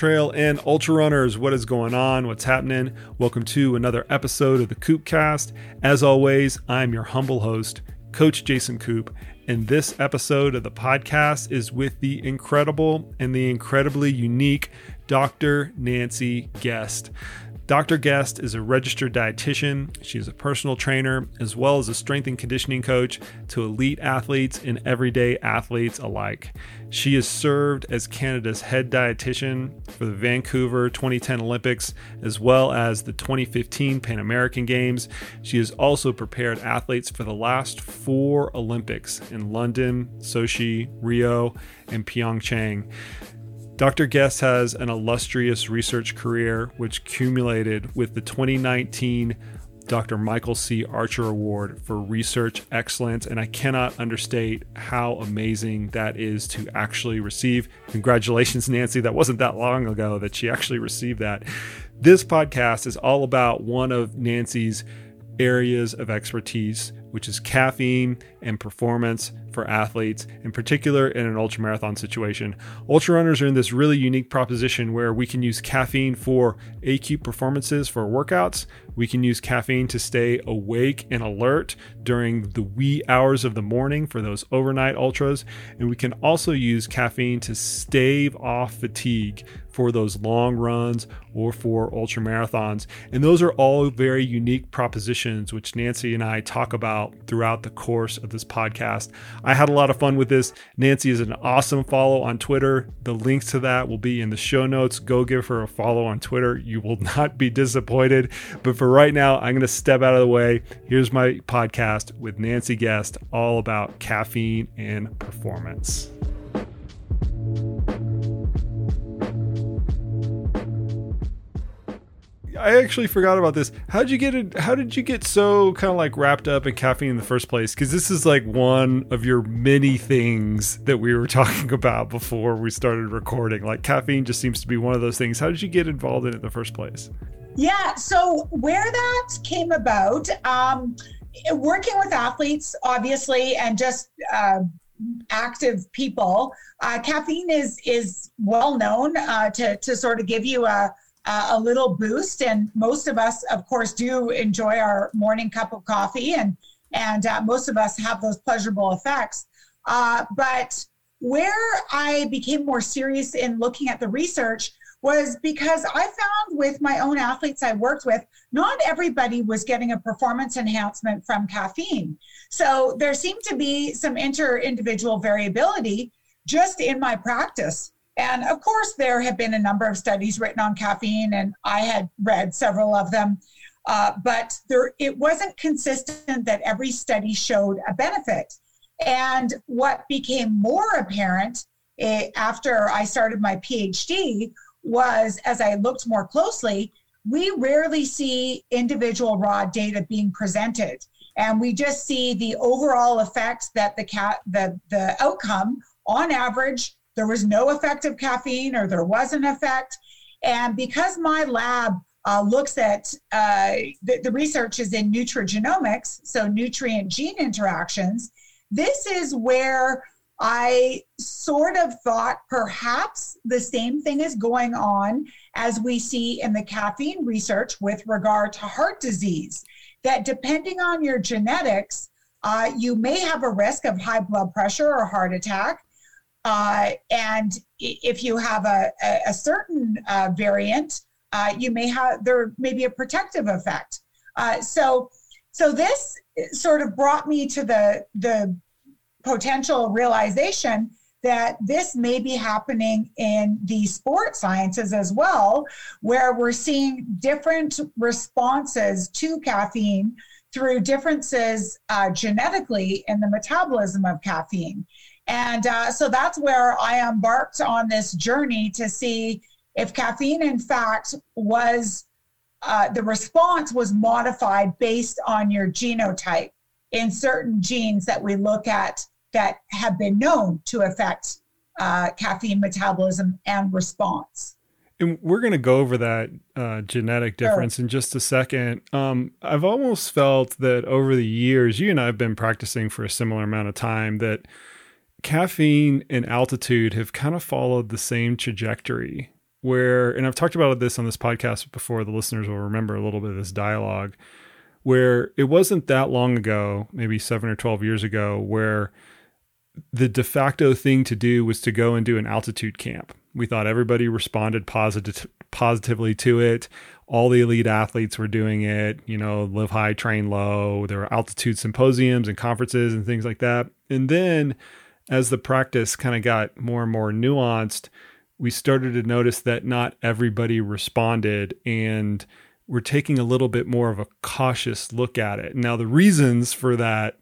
trail and ultra runners. What is going on? What's happening? Welcome to another episode of the Koopcast. As always, I'm your humble host, Coach Jason Koop, and this episode of the podcast is with the incredible and the incredibly unique Dr. Nanci Guest. Dr. Guest is a registered dietitian. She's a personal trainer as well as a strength and conditioning coach to elite athletes and everyday athletes alike. She has served as Canada's head dietitian for the Vancouver 2010 Olympics as well as the 2015 Pan American Games. She has also prepared athletes for the last four Olympics in London, Sochi, Rio, and Pyeongchang. Dr. Guest has an illustrious research career, which culminated with the 2019 Dr. Michael C. Archer Award for Research Excellence. And I cannot understate how amazing that is to actually receive. Congratulations, Nanci. That wasn't that long ago that she actually received that. This podcast is all about one of Nanci's areas of expertise, which is caffeine and performance for athletes, in particular in an ultramarathon situation. Ultra runners are in this really unique proposition where we can use caffeine for acute performances for workouts. We can use caffeine to stay awake and alert during the wee hours of the morning for those overnight ultras. And we can also use caffeine to stave off fatigue for those long runs or for ultra marathons. And those are all very unique propositions, which Nanci and I talk about throughout the course of this podcast. I had a lot of fun with this. Nanci is an awesome follow on Twitter. The links to that will be in the show notes. Go give her a follow on Twitter. You will not be disappointed. But for right now, I'm going to step out of the way. Here's my podcast with Nanci Guest, all about caffeine and performance. I actually forgot about this. How did you get it? How did you get so kind of like wrapped up in caffeine in the first place? Because this is like one of your many things that we were talking about before we started recording. Like caffeine just seems to be one of those things. How did you get involved in it in the first place? Yeah. So where that came about, um, working with athletes, obviously, and just uh, active people, uh, caffeine is is well known uh, to to sort of give you a uh, a little boost. And most of us, of course, do enjoy our morning cup of coffee, and and uh, most of us have those pleasurable effects. Uh, but where I became more serious in looking at the research was because I found with my own athletes I worked with, not everybody was getting a performance enhancement from caffeine. So there seemed to be some inter individual variability just in my practice. And of course, there have been a number of studies written on caffeine, and I had read several of them. Uh, but there, it wasn't consistent that every study showed a benefit. And what became more apparent eh, after I started my PhD was as I looked more closely, we rarely see individual raw data being presented. And we just see the overall effects that the cat the, the outcome on average there was no effect of caffeine or there was an effect. And because my lab uh, looks at uh, the, the research is in nutrigenomics, so nutrient gene interactions, this is where I sort of thought perhaps the same thing is going on as we see in the caffeine research with regard to heart disease. That depending on your genetics, uh, you may have a risk of high blood pressure or heart attack. Uh, and if you have a, a, certain uh, variant, uh, you may have there may be a protective effect. Uh, so, so this sort of brought me to the the potential realization that this may be happening in the sport sciences as well, where we're seeing different responses to caffeine through differences uh, genetically in the metabolism of caffeine. And uh, so that's where I embarked on this journey to see if caffeine, in fact, was uh, the response was modified based on your genotype in certain genes that we look at that have been known to affect uh, caffeine metabolism and response. And we're going to go over that uh, genetic difference sure. in just a second. Um, I've almost felt that over the years, you and I have been practicing for a similar amount of time, that caffeine and altitude have kind of followed the same trajectory. where, and I've talked about this on this podcast before, the listeners will remember a little bit of this dialogue, where it wasn't that long ago, maybe seven or 12 years ago, where the de facto thing to do was to go and do an altitude camp. We thought everybody responded positive, positively to it. All the elite athletes were doing it, you know, live high, train low. There were altitude symposiums and conferences and things like that. And then as the practice kind of got more and more nuanced, we started to notice that not everybody responded and we're taking a little bit more of a cautious look at it. Now the reasons for that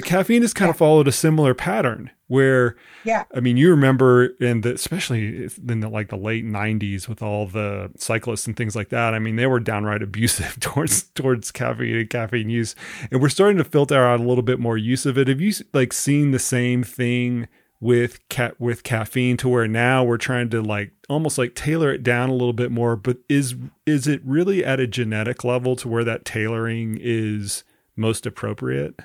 difference and that that individual difference in response is not solely related to genetics on the altitude side of things. But caffeine has kind yeah. of followed a similar pattern where, yeah, I mean, you remember in the, especially in the, like the late '90s with all the cyclists and things like that. I mean, they were downright abusive towards towards caffeine and caffeine use, and we're starting to filter out a little bit more use of it. Have you like seen the same thing with cat with caffeine to where now we're trying to like almost like tailor it down a little bit more? But is is it really at a genetic level to where that tailoring is most appropriate?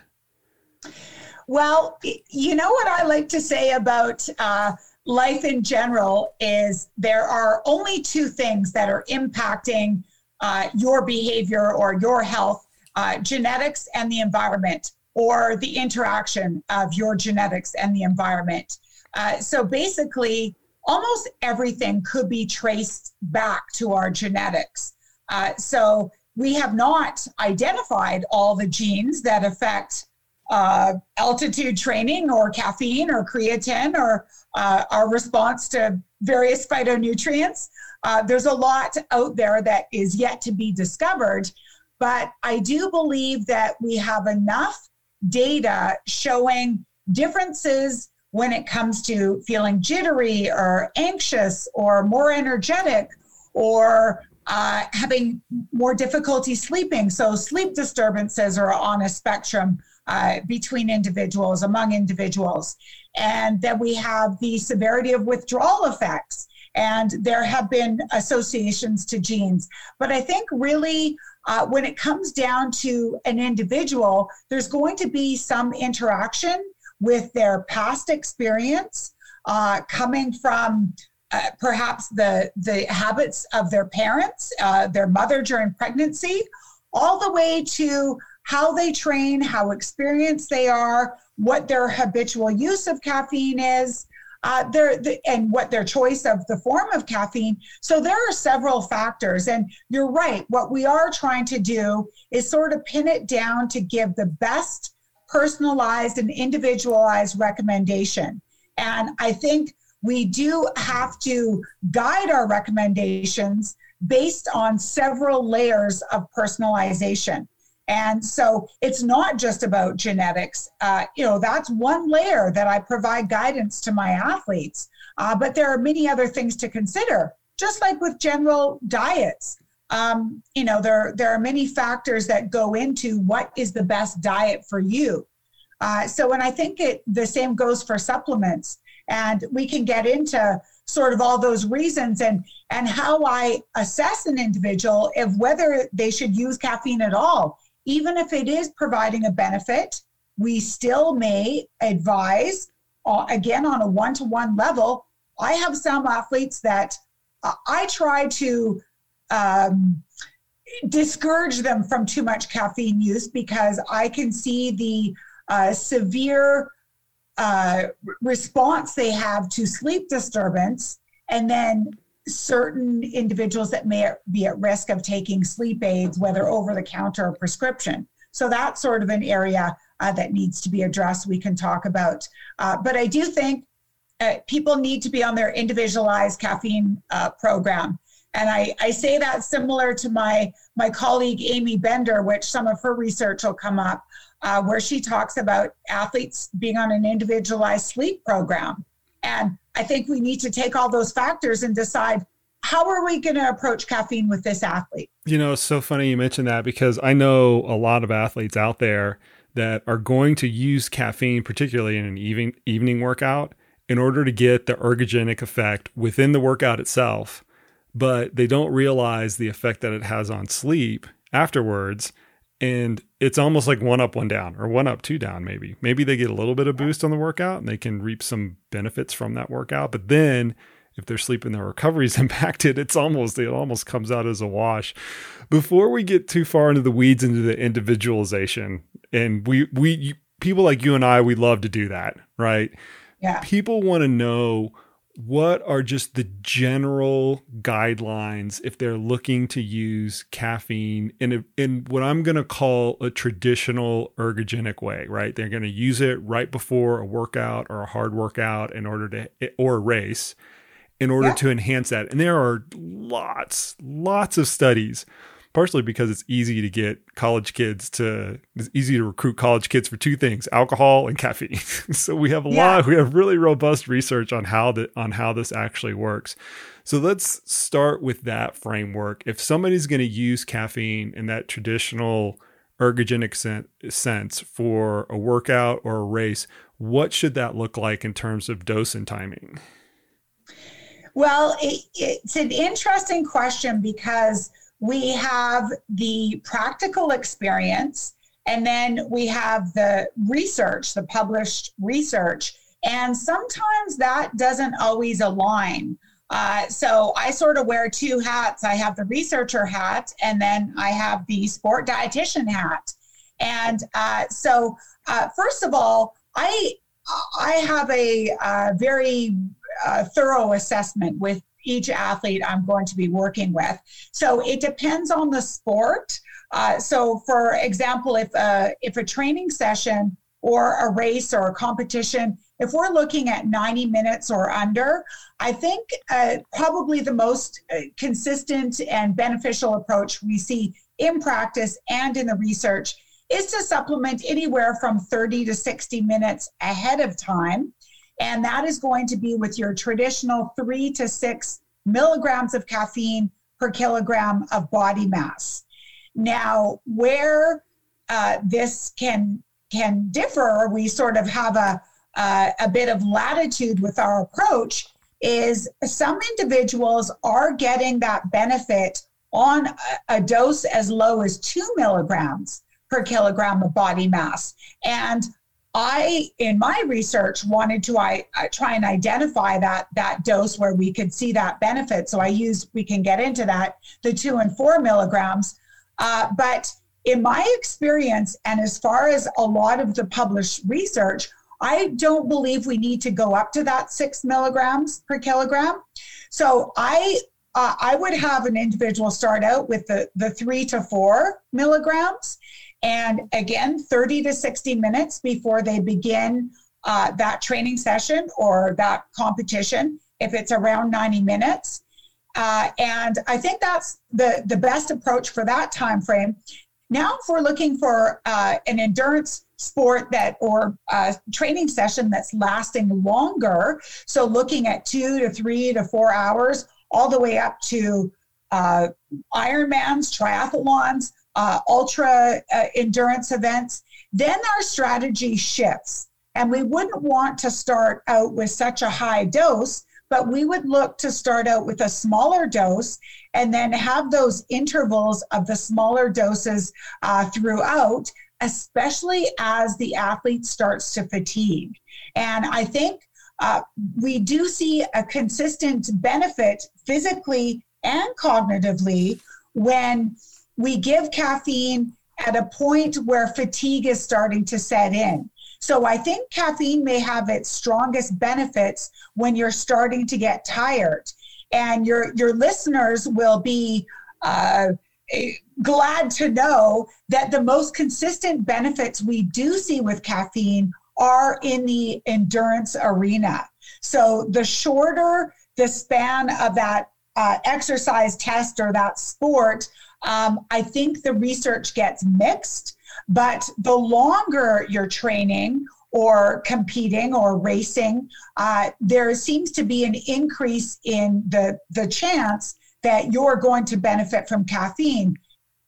Well, you know what I like to say about uh, life in general is there are only two things that are impacting uh, your behavior or your health uh, genetics and the environment, or the interaction of your genetics and the environment. Uh, so basically, almost everything could be traced back to our genetics. Uh, so we have not identified all the genes that affect uh, altitude training or caffeine or creatine or uh, our response to various phytonutrients. Uh, there's a lot out there that is yet to be discovered, but I do believe that we have enough data showing differences when it comes to feeling jittery or anxious or more energetic or uh, having more difficulty sleeping. So, sleep disturbances are on a spectrum uh, between individuals, among individuals. And then we have the severity of withdrawal effects. And there have been associations to genes. But I think really, uh, when it comes down to an individual, there's going to be some interaction with their past experience uh, coming from uh, perhaps the the habits of their parents, uh, their mother during pregnancy, all the way to how they train, how experienced they are, what their habitual use of caffeine is, uh, their, the, and what their choice of the form of caffeine. So there are several factors. And you're right. What we are trying to do is sort of pin it down to give the best personalized and individualized recommendation. And I think we do have to guide our recommendations based on several layers of personalization. And so it's not just about genetics. Uh, you know, that's one layer that I provide guidance to my athletes. Uh, but there are many other things to consider, just like with general diets. Um, you know, there, there are many factors that go into what is the best diet for you. Uh, so, and I think it the same goes for supplements. And we can get into sort of all those reasons and and how I assess an individual of whether they should use caffeine at all even if it is providing a benefit, we still may advise, uh, again, on a one to one level. I have some athletes that uh, I try to um, discourage them from too much caffeine use because I can see the uh, severe uh, response they have to sleep disturbance and then certain individuals that may be at risk of taking sleep aids, whether over the counter or prescription. So that's sort of an area uh, that needs to be addressed. We can talk about. Uh, but I do think uh, people need to be on their individualized caffeine uh, program. And I, I say that similar to my, my colleague Amy Bender, which some of her research will come up, uh, where she talks about athletes being on an individualized sleep program. And I think we need to take all those factors and decide how are we going to approach caffeine with this athlete? You know, it's so funny you mentioned that because I know a lot of athletes out there that are going to use caffeine, particularly in an evening evening workout, in order to get the ergogenic effect within the workout itself, but they don't realize the effect that it has on sleep afterwards. And it's almost like one up, one down, or one up, two down, maybe. Maybe they get a little bit of boost on the workout and they can reap some benefits from that workout. But then if their sleep and their recovery is impacted, it's almost it almost comes out as a wash. Before we get too far into the weeds into the individualization, and we we people like you and I, we love to do that, right? Yeah. People want to know what are just the general guidelines if they're looking to use caffeine in a, in what I'm going to call a traditional ergogenic way, right? They're going to use it right before a workout or a hard workout in order to or a race in order yeah. to enhance that. And there are lots lots of studies partially because it's easy to get college kids to it's easy to recruit college kids for two things alcohol and caffeine. So we have a yeah. lot we have really robust research on how that on how this actually works. So let's start with that framework. If somebody's going to use caffeine in that traditional ergogenic sen- sense for a workout or a race what should that look like in terms of dose and timing? Well it, it's an interesting question because we have the practical experience, and then we have the research, the published research. And sometimes that doesn't always align. Uh, so I sort of wear two hats. I have the researcher hat, and then I have the sport dietitian hat. And uh, so, uh, first of all, I I have a, a very uh, thorough assessment with each athlete I'm going to be working with. So it depends on the sport. Uh, so, for example, if a, uh, if a training session or a race or a competition, if we're looking at 90 minutes or under, I think uh, probably the most uh, consistent and beneficial approach we see in practice and in the research is to supplement anywhere from 30 to 60 minutes ahead of time. And that is going to be with your traditional three to six milligrams of caffeine per kilogram of body mass. Now, where uh, this can can differ, we sort of have a uh, a bit of latitude with our approach. Is some individuals are getting that benefit on a, a dose as low as two milligrams per kilogram of body mass, and I, in my research, wanted to I, I, try and identify that that dose where we could see that benefit. So I used we can get into that the two and four milligrams. Uh, but in my experience, and as far as a lot of the published research, I don't believe we need to go up to that six milligrams per kilogram. So I uh, I would have an individual start out with the the three to four milligrams and again, 30 to 60 minutes before they begin uh, that training session or that competition, if it's around 90 minutes. Uh, and I think that's the, the best approach for that time frame. Now, if we're looking for uh, an endurance sport that or a training session that's lasting longer, so looking at two to three to four hours, all the way up to uh, Ironmans, triathlons, uh, ultra uh, endurance events, then our strategy shifts. And we wouldn't want to start out with such a high dose, but we would look to start out with a smaller dose and then have those intervals of the smaller doses uh, throughout, especially as the athlete starts to fatigue. And I think uh, we do see a consistent benefit physically and cognitively when we give caffeine at a point where fatigue is starting to set in. So I think caffeine may have its strongest benefits when you're starting to get tired. And your your listeners will be uh, glad to know that the most consistent benefits we do see with caffeine are in the endurance arena. So the shorter the span of that uh, exercise test or that sport, um, I think the research gets mixed, but the longer you're training or competing or racing, uh, there seems to be an increase in the, the chance that you're going to benefit from caffeine.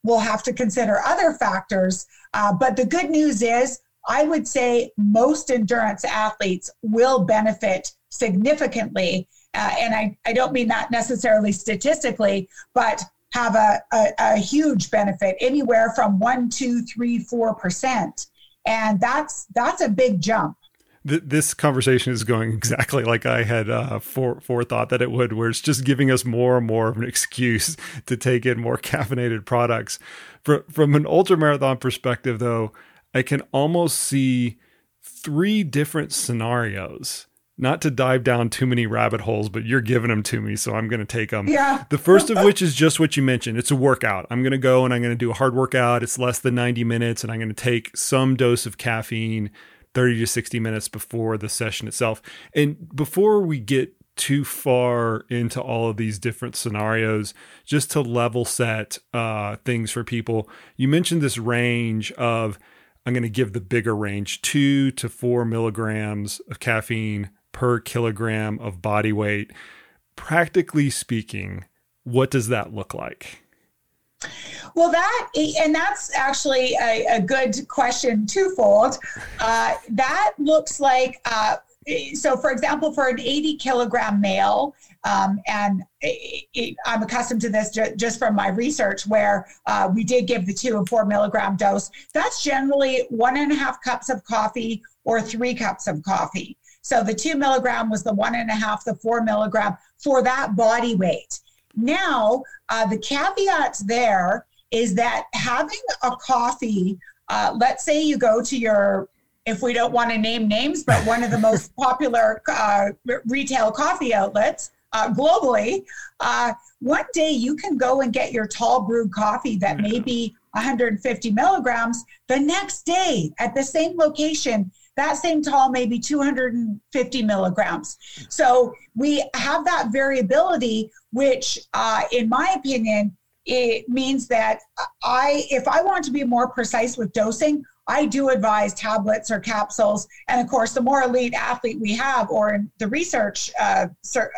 We'll have to consider other factors. Uh, but the good news is, I would say most endurance athletes will benefit significantly. Uh, and I, I don't mean that necessarily statistically, but have a, a, a huge benefit, anywhere from one, two, three, four percent, and that's that's a big jump this conversation is going exactly like I had uh, for, forethought that it would, where it's just giving us more and more of an excuse to take in more caffeinated products. For, from an ultra marathon perspective, though, I can almost see three different scenarios. Not to dive down too many rabbit holes, but you're giving them to me, so I'm going to take them. Yeah. the first of which is just what you mentioned. It's a workout. I'm going to go and I'm going to do a hard workout. It's less than 90 minutes, and I'm going to take some dose of caffeine 30 to 60 minutes before the session itself. And before we get too far into all of these different scenarios, just to level set uh, things for people, you mentioned this range of, I'm going to give the bigger range, two to four milligrams of caffeine per kilogram of body weight. Practically speaking, what does that look like? Well, that and that's actually a, a good question, twofold. Uh, that looks like uh, so. For example, for an 80 kilogram male, um, and it, it, I'm accustomed to this ju- just from my research, where uh, we did give the two and four milligram dose. That's generally one and a half cups of coffee or three cups of coffee. So the two milligram was the one and a half, the four milligram for that body weight. Now, uh, the caveat there is that having a coffee, uh, let's say you go to your, if we don't want to name names, but one of the most popular uh, retail coffee outlets uh, globally, uh, one day you can go and get your tall brewed coffee that may be 150 milligrams. The next day at the same location, that same tall may be 250 milligrams. So we have that variability, which, uh, in my opinion, it means that I, if I want to be more precise with dosing, I do advise tablets or capsules. And of course, the more elite athlete we have, or in the research, uh,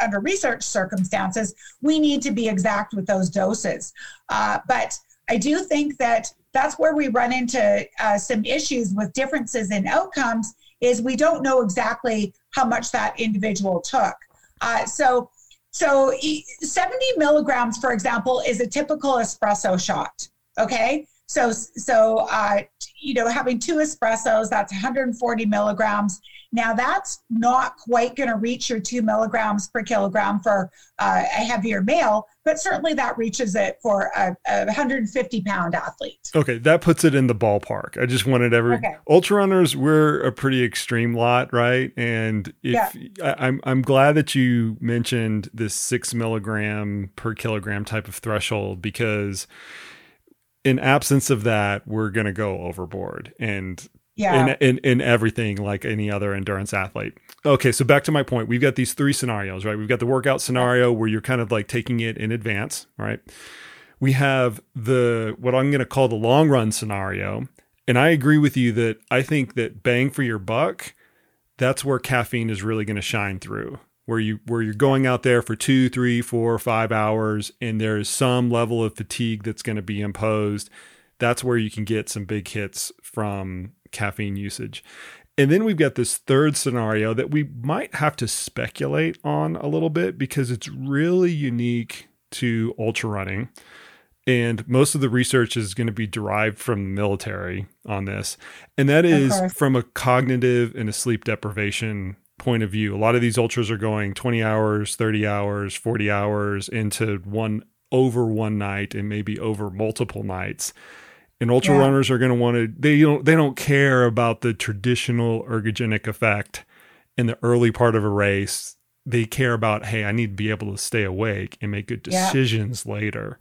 under research circumstances, we need to be exact with those doses. Uh, but I do think that that's where we run into uh, some issues with differences in outcomes is we don't know exactly how much that individual took. Uh, so, so 70 milligrams, for example, is a typical espresso shot. Okay, so so uh, you know having two espressos, that's 140 milligrams. Now, that's not quite going to reach your two milligrams per kilogram for uh, a heavier male, but certainly that reaches it for a, a 150 pound athlete. Okay, that puts it in the ballpark. I just wanted every okay. ultra runners. We're a pretty extreme lot, right? And if yeah. I, I'm I'm glad that you mentioned this six milligram per kilogram type of threshold because in absence of that, we're going to go overboard. And yeah. in, in, in everything like any other endurance athlete. Okay, so back to my point. We've got these three scenarios, right? We've got the workout scenario where you're kind of like taking it in advance, right? We have the what I'm going to call the long run scenario. And I agree with you that I think that bang for your buck, that's where caffeine is really going to shine through. Where you where you're going out there for two, three, four, five hours, and there's some level of fatigue that's going to be imposed. That's where you can get some big hits from caffeine usage. And then we've got this third scenario that we might have to speculate on a little bit because it's really unique to ultra running. And most of the research is going to be derived from the military on this. And that is from a cognitive and a sleep deprivation point of view. A lot of these ultras are going 20 hours, 30 hours, 40 hours into one over one night and maybe over multiple nights and ultra yeah. runners are going to want to they don't they don't care about the traditional ergogenic effect in the early part of a race they care about hey i need to be able to stay awake and make good decisions yeah. later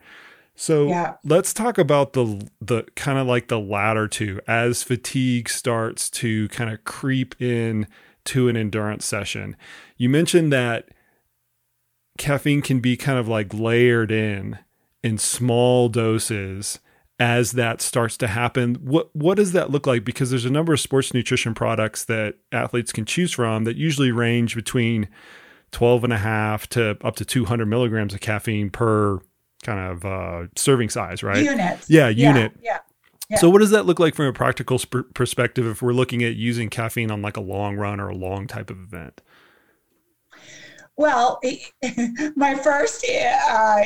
so yeah. let's talk about the the kind of like the latter two as fatigue starts to kind of creep in to an endurance session you mentioned that caffeine can be kind of like layered in in small doses as that starts to happen what what does that look like because there's a number of sports nutrition products that athletes can choose from that usually range between 12 and a half to up to 200 milligrams of caffeine per kind of uh, serving size right unit yeah unit yeah, yeah. So, what does that look like from a practical sp- perspective if we're looking at using caffeine on like a long run or a long type of event? Well, my first uh,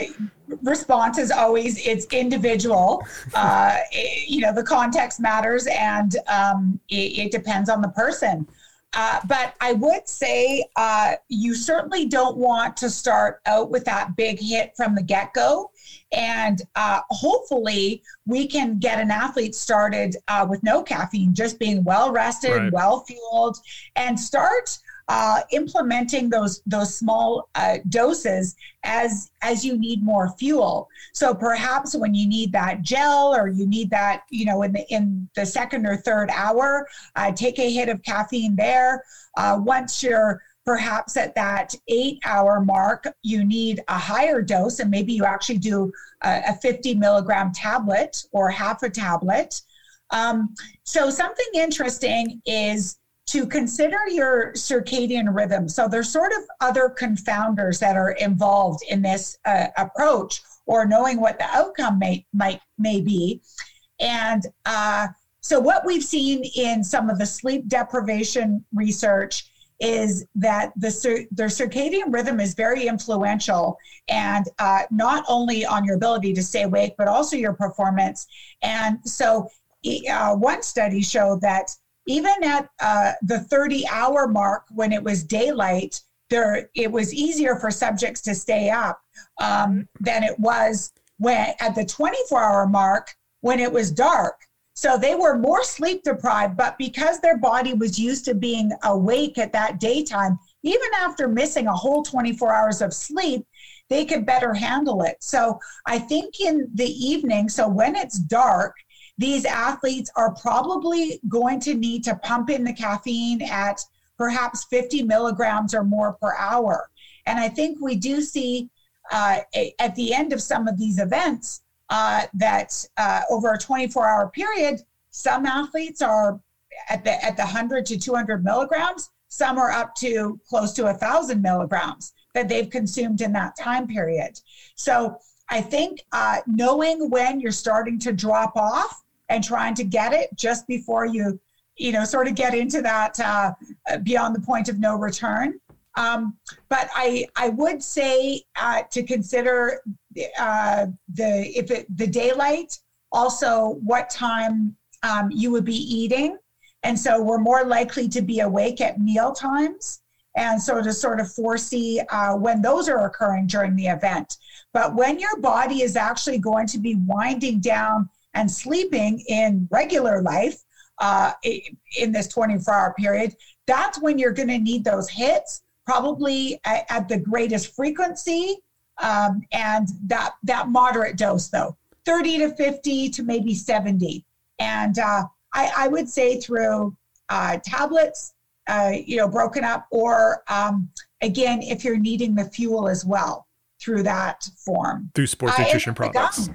response is always it's individual. Uh, it, you know, the context matters and um, it, it, depends on the person. Uh, but I would say uh, you certainly don't want to start out with that big hit from the get go. And uh, hopefully, we can get an athlete started uh, with no caffeine, just being well rested, right. well fueled, and start uh, implementing those those small uh, doses as as you need more fuel. So perhaps when you need that gel or you need that, you know, in the in the second or third hour, uh, take a hit of caffeine there. Uh, once you're perhaps at that eight hour mark, you need a higher dose, and maybe you actually do a, a 50 milligram tablet or half a tablet. Um, so something interesting is to consider your circadian rhythm. So there's sort of other confounders that are involved in this uh, approach or knowing what the outcome may might may be. And uh, so what we've seen in some of the sleep deprivation research is that the their circadian rhythm is very influential and uh, not only on your ability to stay awake but also your performance and so uh, one study showed that even at uh, the 30 hour mark when it was daylight, there it was easier for subjects to stay up um, than it was when at the 24 hour mark when it was dark. So they were more sleep deprived, but because their body was used to being awake at that daytime, even after missing a whole 24 hours of sleep, they could better handle it. So I think in the evening, so when it's dark, these athletes are probably going to need to pump in the caffeine at perhaps 50 milligrams or more per hour. And I think we do see uh, at the end of some of these events uh, that uh, over a 24 hour period, some athletes are at the at the 100 to 200 milligrams. Some are up to close to a thousand milligrams that they've consumed in that time period. So I think uh, knowing when you're starting to drop off and trying to get it just before you, you know, sort of get into that uh, beyond the point of no return. Um, but I, I would say uh, to consider uh, the if it, the daylight, also what time um, you would be eating, and so we're more likely to be awake at meal times, and so to sort of foresee uh, when those are occurring during the event. But when your body is actually going to be winding down and sleeping in regular life uh, in this 24 hour period, that's when you're going to need those hits, probably at, at the greatest frequency um, and that, that moderate dose, though 30 to 50 to maybe 70. And uh, I, I, would say through uh, tablets, uh, you know, broken up, or um, again, if you're needing the fuel as well through that form. Through sports uh, nutrition products.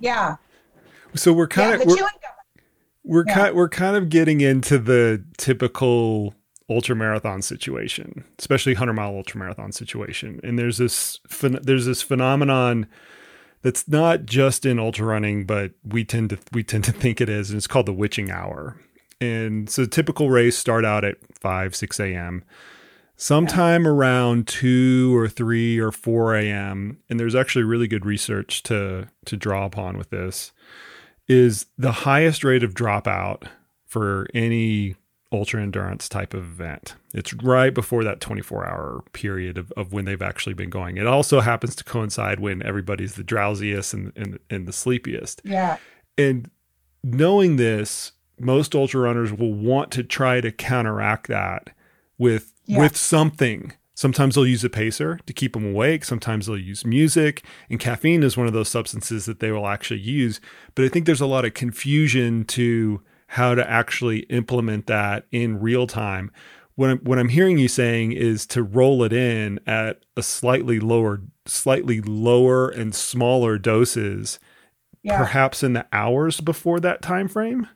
Yeah. So we're kind yeah, of we're, we're yeah. kind we're kind of getting into the typical ultra marathon situation, especially hundred mile ultra marathon situation. And there's this there's this phenomenon that's not just in ultra running, but we tend to we tend to think it is, and it's called the witching hour. And so typical race start out at five six a.m. Sometime yeah. around two or three or four a.m. And there's actually really good research to to draw upon with this is the highest rate of dropout for any ultra endurance type of event. It's right before that 24 hour period of, of when they've actually been going. It also happens to coincide when everybody's the drowsiest and, and, and the sleepiest. Yeah. And knowing this, most ultra runners will want to try to counteract that with yeah. with something Sometimes they'll use a pacer to keep them awake. Sometimes they'll use music. And caffeine is one of those substances that they will actually use. But I think there's a lot of confusion to how to actually implement that in real time. What I'm, what I'm hearing you saying is to roll it in at a slightly lower, slightly lower and smaller doses, yeah. perhaps in the hours before that time frame.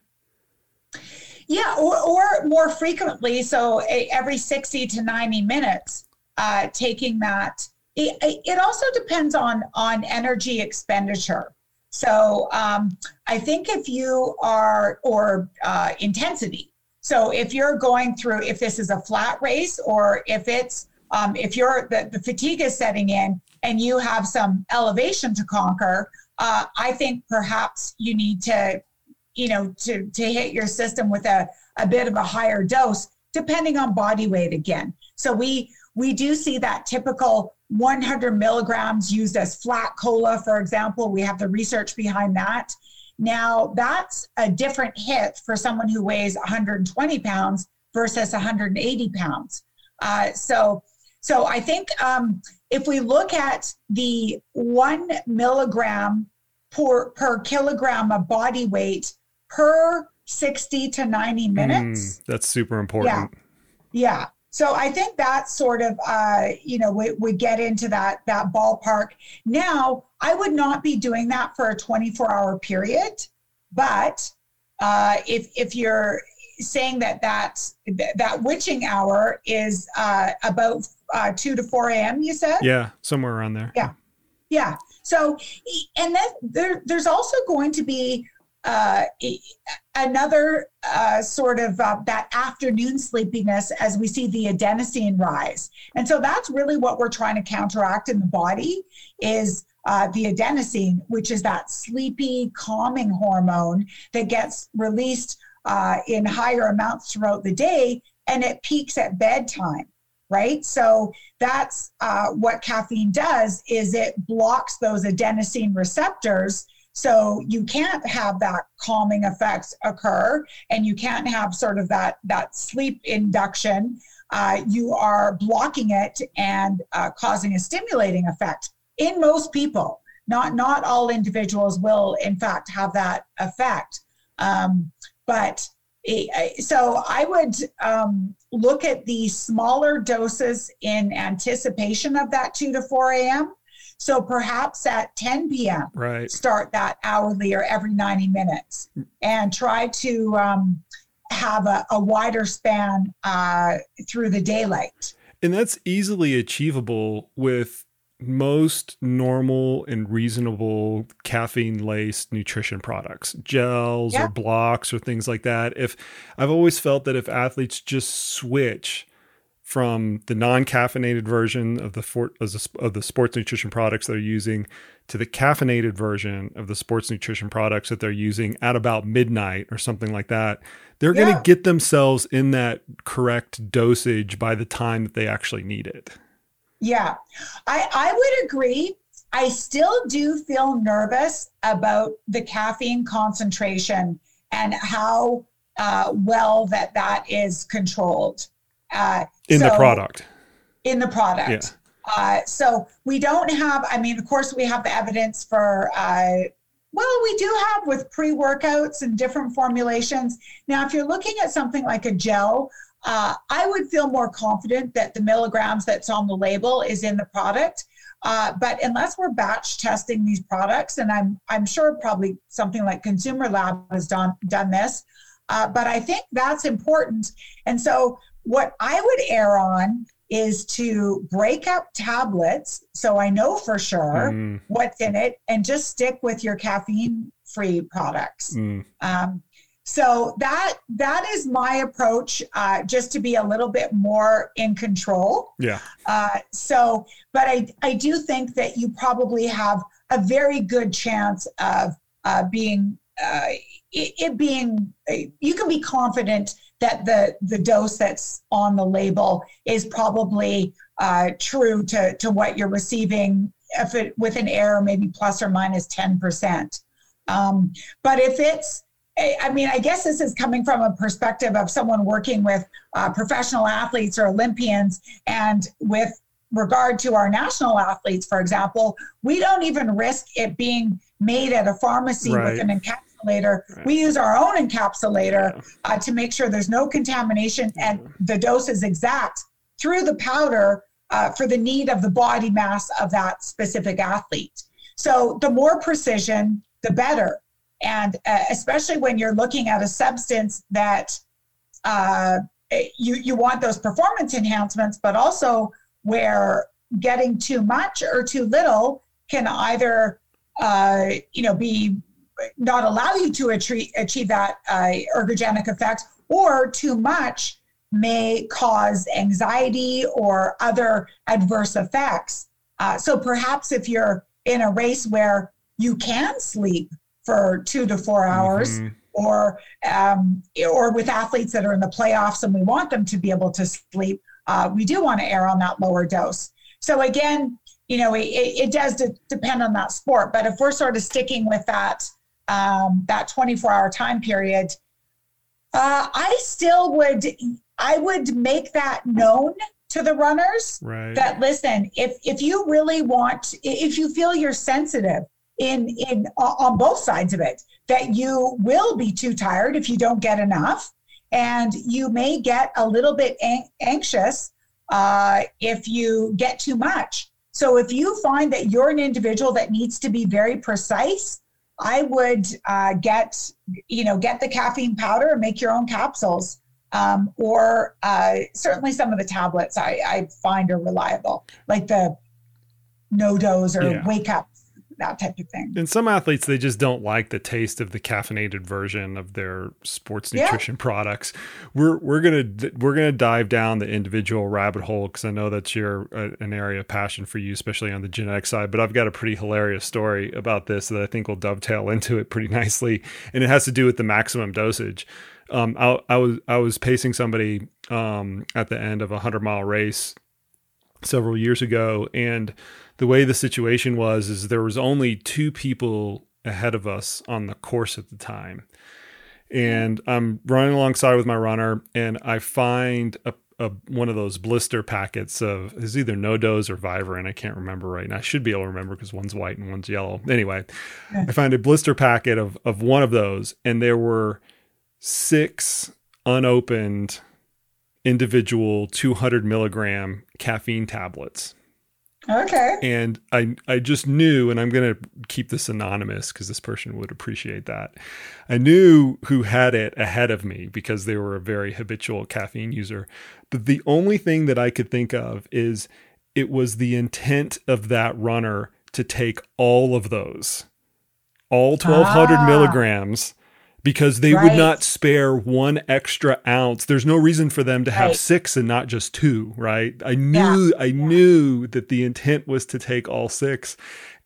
Yeah, or, or more frequently, so eh, every 60 to 90 minutes uh, taking that. It, it, also depends on on energy expenditure. So um, I think if you are or uh, intensity. So if you're going through, if this is a flat race or if it's um, if you're the, the fatigue is setting in and you have some elevation to conquer, uh, I think perhaps you need to, you know, to to hit your system with a a bit of a higher dose, depending on body weight again. So we we do see that typical 100 milligrams used as flat cola, for example. We have the research behind that. Now, that's a different hit for someone who weighs 120 pounds versus 180 pounds. Uh, so, so I think um, if we look at the one milligram per, per kilogram of body weight per 60 to 90 minutes. Mm, that's super important. Yeah. Yeah. So I think that sort of, uh, you know, we, we get into that that ballpark. Now, I would not be doing that for a 24 hour period, but uh, if if you're saying that that that witching hour is uh, about uh, 2 to 4 a.m., you said? Yeah, somewhere around there. Yeah, yeah. So, and then there, there's also going to be uh, another uh, sort of uh, that afternoon sleepiness as we see the adenosine rise. And so that's really what we're trying to counteract in the body is uh, the adenosine which is that sleepy calming hormone that gets released uh, in higher amounts throughout the day and it peaks at bedtime right? So that's uh, what caffeine does is it blocks those adenosine receptors so you can't have that calming effects occur, and you can't have sort of that that sleep induction. Uh, you are blocking it and uh, causing a stimulating effect in most people. Not not all individuals will, in fact, have that effect. Um, but so I would um, look at the smaller doses in anticipation of that 2 to 4 a.m. So perhaps at 10 p.m., right. start that hourly or every 90 minutes and try to um, have a, a, wider span uh, through the daylight. And that's easily achievable with most normal and reasonable caffeine laced nutrition products, gels yeah. or blocks or things like that. If I've always felt that if athletes just switch from the non-caffeinated version of the for, of the sports nutrition products they're using to the caffeinated version of the sports nutrition products that they're using at about midnight or something like that they're yeah. going to get themselves in that correct dosage by the time that they actually need it. Yeah. I i would agree. I still do feel nervous about the caffeine concentration and how uh, well that that is controlled uh, in so, the product. In the product. Yeah. Uh, so we don't have, I mean, of course, we have the evidence for, uh, well, we do have with pre workouts and different formulations. Now, if you're looking at something like a gel, uh, I would feel more confident that the milligrams that's on the label is in the product. Uh, but unless we're batch testing these products, and I'm I'm sure probably something like Consumer Lab has done done this, uh, but I think that's important. And so what I would err on is to break up tablets so I know for sure mm. what's in it and just stick with your caffeine free products. Mm. Um, so that that is my approach, uh, just to be a little bit more in control. Yeah. Uh, so, but I I do think that you probably have a very good chance of uh, being uh, it, it, being you can be confident that the the dose that's on the label is probably uh, true to to what you're receiving if it with an error maybe plus or minus 10% um, but if it's I mean, I guess this is coming from a perspective of someone working with uh, professional athletes or Olympians, and with regard to our national athletes, for example, we don't even risk it being made at a pharmacy right. with an encapsulator. Right. We use our own encapsulator yeah. uh, to make sure there's no contamination and the dose is exact through the powder uh, for the need of the body mass of that specific athlete. So the more precision, the better. And uh, especially when you're looking at a substance that uh, you, you want those performance enhancements, but also where getting too much or too little can either uh, you know be not allow you to achieve, achieve that uh, ergogenic effect or too much may cause anxiety or other adverse effects. Uh, so perhaps if you're in a race where you can sleep for two to four hours, mm-hmm. or um, or with athletes that are in the playoffs and we want them to be able to sleep, uh, we do want to err on that lower dose. So again, you know, it, it does de- depend on that sport, but if we're sort of sticking with that um, that 24 hour time period, uh, I still would I would make that known to the runners right. that listen if if you really want if you feel you're sensitive in in on both sides of it that you will be too tired if you don't get enough and you may get a little bit an- anxious uh, if you get too much so if you find that you're an individual that needs to be very precise I would uh, get, you know, get the caffeine powder and make your own capsules. Um, or uh, certainly some of the tablets I, I, find are reliable, like the NoDoz or yeah. wake up that type of thing. And some athletes, they just don't like the taste of the caffeinated version of their sports nutrition yeah. products. We're we're gonna we're gonna dive down the individual rabbit hole because I know that's your uh, an area of passion for you, especially on the genetic side. But I've got a pretty hilarious story about this that I think will dovetail into it pretty nicely, and it has to do with the maximum dosage. Um, I, I was I was pacing somebody um, at the end of a hundred mile race several years ago, and the way the situation was is there was only two people ahead of us on the course at the time and i'm running alongside with my runner and i find a, a one of those blister packets of is either NoDoz or Vivarin. I can't remember right now. I should be able to remember because one's white and one's yellow. Anyway, I find a blister packet of of one of those, and there were six unopened individual 200 milligram caffeine tablets Okay. And I I just knew, and I'm gonna keep this anonymous because this person would appreciate that. I knew who had it ahead of me because they were a very habitual caffeine user. But the only thing that I could think of is it was the intent of that runner to take all of those, all 1200 ah. milligrams because they right. would not spare one extra ounce. There's no reason for them to have right. six and not just two, right? I knew yeah. I yeah. knew that the intent was to take all six.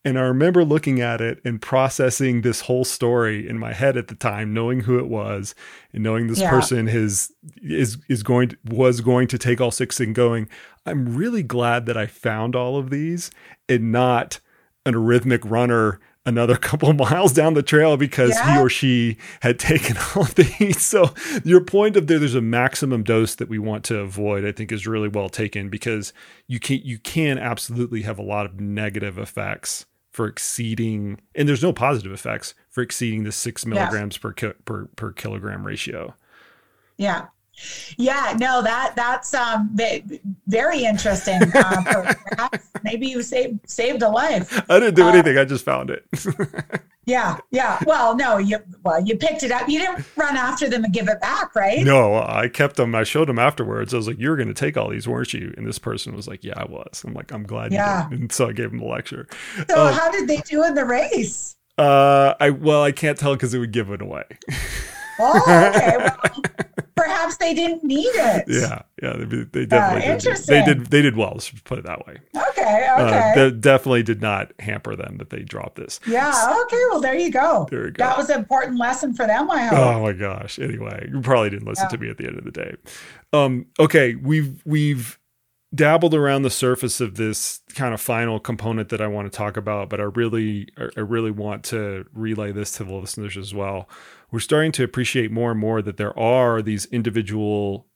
And I remember looking at it and processing this whole story in my head at the time, knowing who it was and knowing this yeah. person is is is going to, was going to take all six and going, I'm really glad that I found all of these and not an arrhythmic runner another couple of miles down the trail because yeah. he or she had taken all these. So your point of there, there's a maximum dose that we want to avoid, I think is really well taken because you can you can absolutely have a lot of negative effects for exceeding, and there's no positive effects for exceeding the six milligrams yeah. per, per per kilogram ratio. Yeah. Yeah, no, that that's um very interesting. Uh, maybe you saved saved a life. I didn't do uh, anything. I just found it. yeah, yeah. Well, no, you well you picked it up. You didn't run after them and give it back, right? No, I kept them. I showed them afterwards. I was like, "You were going to take all these, weren't you?" And this person was like, "Yeah, I was." I'm like, "I'm glad yeah. you did." And so I gave them the lecture. So, um, how did they do in the race? Uh, I well, I can't tell because it would give it away. Oh, okay. Well, perhaps they didn't need it. Yeah, yeah, they, they definitely uh, did. They did. They did well. Let's put it that way. Okay, uh, okay. Uh, definitely did not hamper them that they dropped this. Yeah. Okay. Well, there you go. There you go. That was an important lesson for them. I hope. Oh my gosh. Anyway, you probably didn't listen yeah. to me at the end of the day. Um. Okay. We've we've dabbled around the surface of this kind of final component that I want to talk about, but I really I really want to relay this to the listeners as well we're starting to appreciate more and more that there are these individual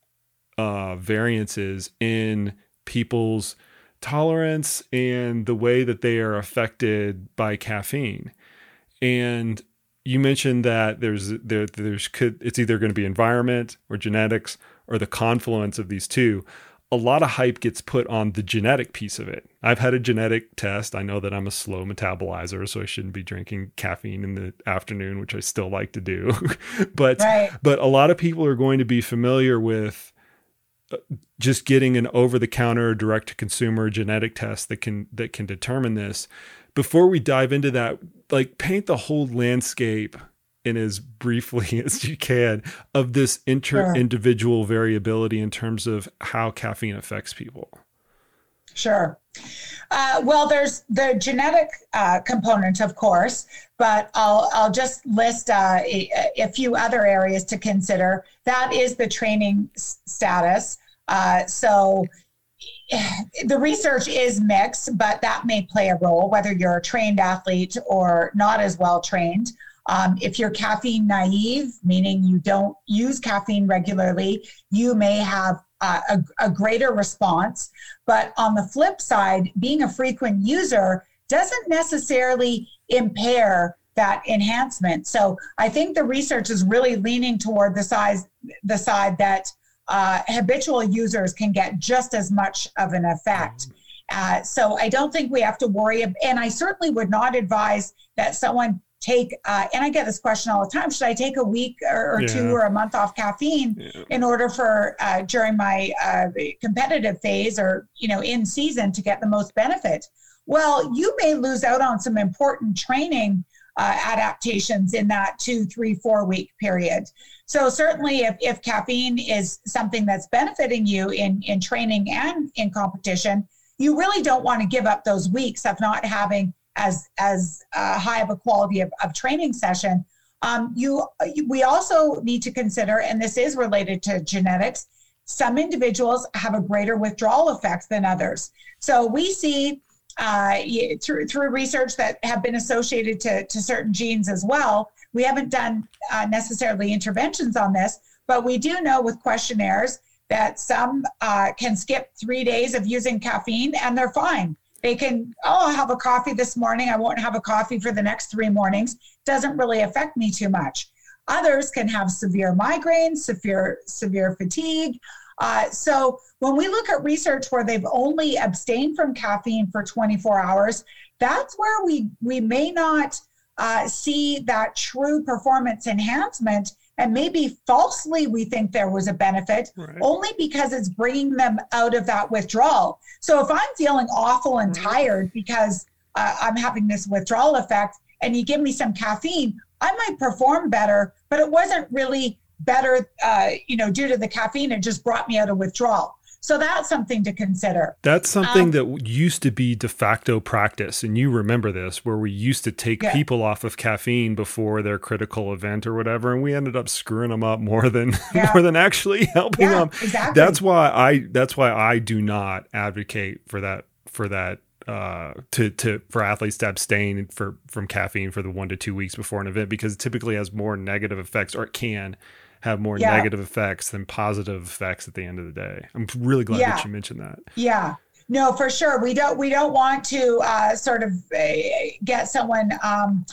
uh, variances in people's tolerance and the way that they are affected by caffeine. And you mentioned that there's there there's could it's either going to be environment or genetics or the confluence of these two a lot of hype gets put on the genetic piece of it. I've had a genetic test. I know that I'm a slow metabolizer, so I shouldn't be drinking caffeine in the afternoon, which I still like to do. but right. but a lot of people are going to be familiar with uh, just getting an over the counter direct to consumer genetic test that can that can determine this. Before we dive into that, like paint the whole landscape in as briefly as you can of this inter individual variability in terms of how caffeine affects people? Sure. Uh, well, there's the genetic uh, component, of course, but I'll I'll just list uh, a, a, few other areas to consider. That is the training s- status. Uh, so the research is mixed, but that may play a role whether you're a trained athlete or not as well trained. Um, if you're caffeine naive, meaning you don't use caffeine regularly, you may have uh, a, a greater response. But on the flip side, being a frequent user doesn't necessarily impair that enhancement. So I think the research is really leaning toward the size, the side that uh, habitual users can get just as much of an effect. Uh, so I don't think we have to worry. And I certainly would not advise that someone take uh, and i get this question all the time should i take a week or, or yeah. two or a month off caffeine yeah. in order for uh, during my uh, competitive phase or you know in season to get the most benefit well you may lose out on some important training uh, adaptations in that two three four week period so certainly if, if caffeine is something that's benefiting you in in training and in competition you really don't want to give up those weeks of not having as as uh, high of a quality of, of training session. Um, you, we also need to consider, and this is related to genetics. Some individuals have a greater withdrawal effect than others. So we see uh, through through research that have been associated to, to certain genes as well. We haven't done uh, necessarily interventions on this, but we do know with questionnaires that some uh, can skip three days of using caffeine and they're fine. They can, oh, I'll have a coffee this morning. I won't have a coffee for the next three mornings. Doesn't really affect me too much. Others can have severe migraines, severe, severe fatigue. Uh, so when we look at research where they've only abstained from caffeine for 24 hours, that's where we we may not uh, see that true performance enhancement and maybe falsely we think there was a benefit right. only because it's bringing them out of that withdrawal. So if I'm feeling awful and right. tired because uh, I'm having this withdrawal effect and you give me some caffeine, I might perform better, but it wasn't really better, uh, you know, due to the caffeine. It just brought me out of withdrawal. So that's something to consider. That's something um, that used to be de facto practice. And you remember this, where we used to take yeah. people off of caffeine before their critical event or whatever. And we ended up screwing them up more than yeah. more than actually helping yeah, them. Exactly. That's why I that's why I do not advocate for that for that uh, to to for athletes to abstain for from caffeine for the one to two weeks before an event because it typically has more negative effects or it can have more yeah. negative effects than positive effects at the end of the day. I'm really glad yeah. that you mentioned that. Yeah. No, for sure. We don't we don't want to uh, sort of uh, get someone um,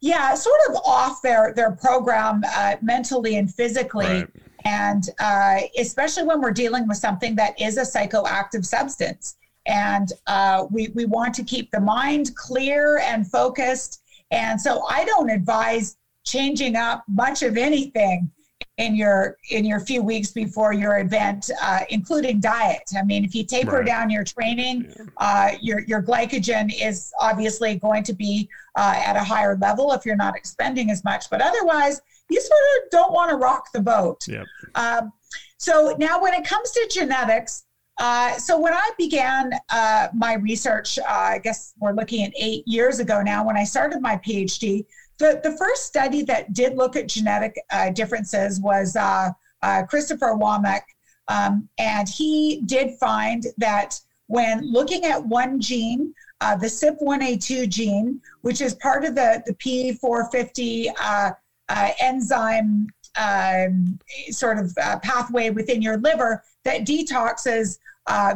yeah, sort of off their their program uh, mentally and physically. Right. And uh, especially when we're dealing with something that is a psychoactive substance. And uh, we, we want to keep the mind clear and focused. And so I don't advise changing up much of anything in your in your few weeks before your event, uh, including diet. I mean, if you taper right. down your training, uh, your your glycogen is obviously going to be uh, at a higher level if you're not expending as much. But otherwise, you sort of don't want to rock the boat. Yep. Um, so now, when it comes to genetics. Uh, so when I began uh, my research, uh, I guess we're looking at eight years ago now. When I started my PhD, the, the first study that did look at genetic uh, differences was uh, uh, Christopher Womack, um, and he did find that when looking at one gene, uh, the CYP1A2 gene, which is part of the, the P450 uh, uh, enzyme um, sort of pathway within your liver that detoxes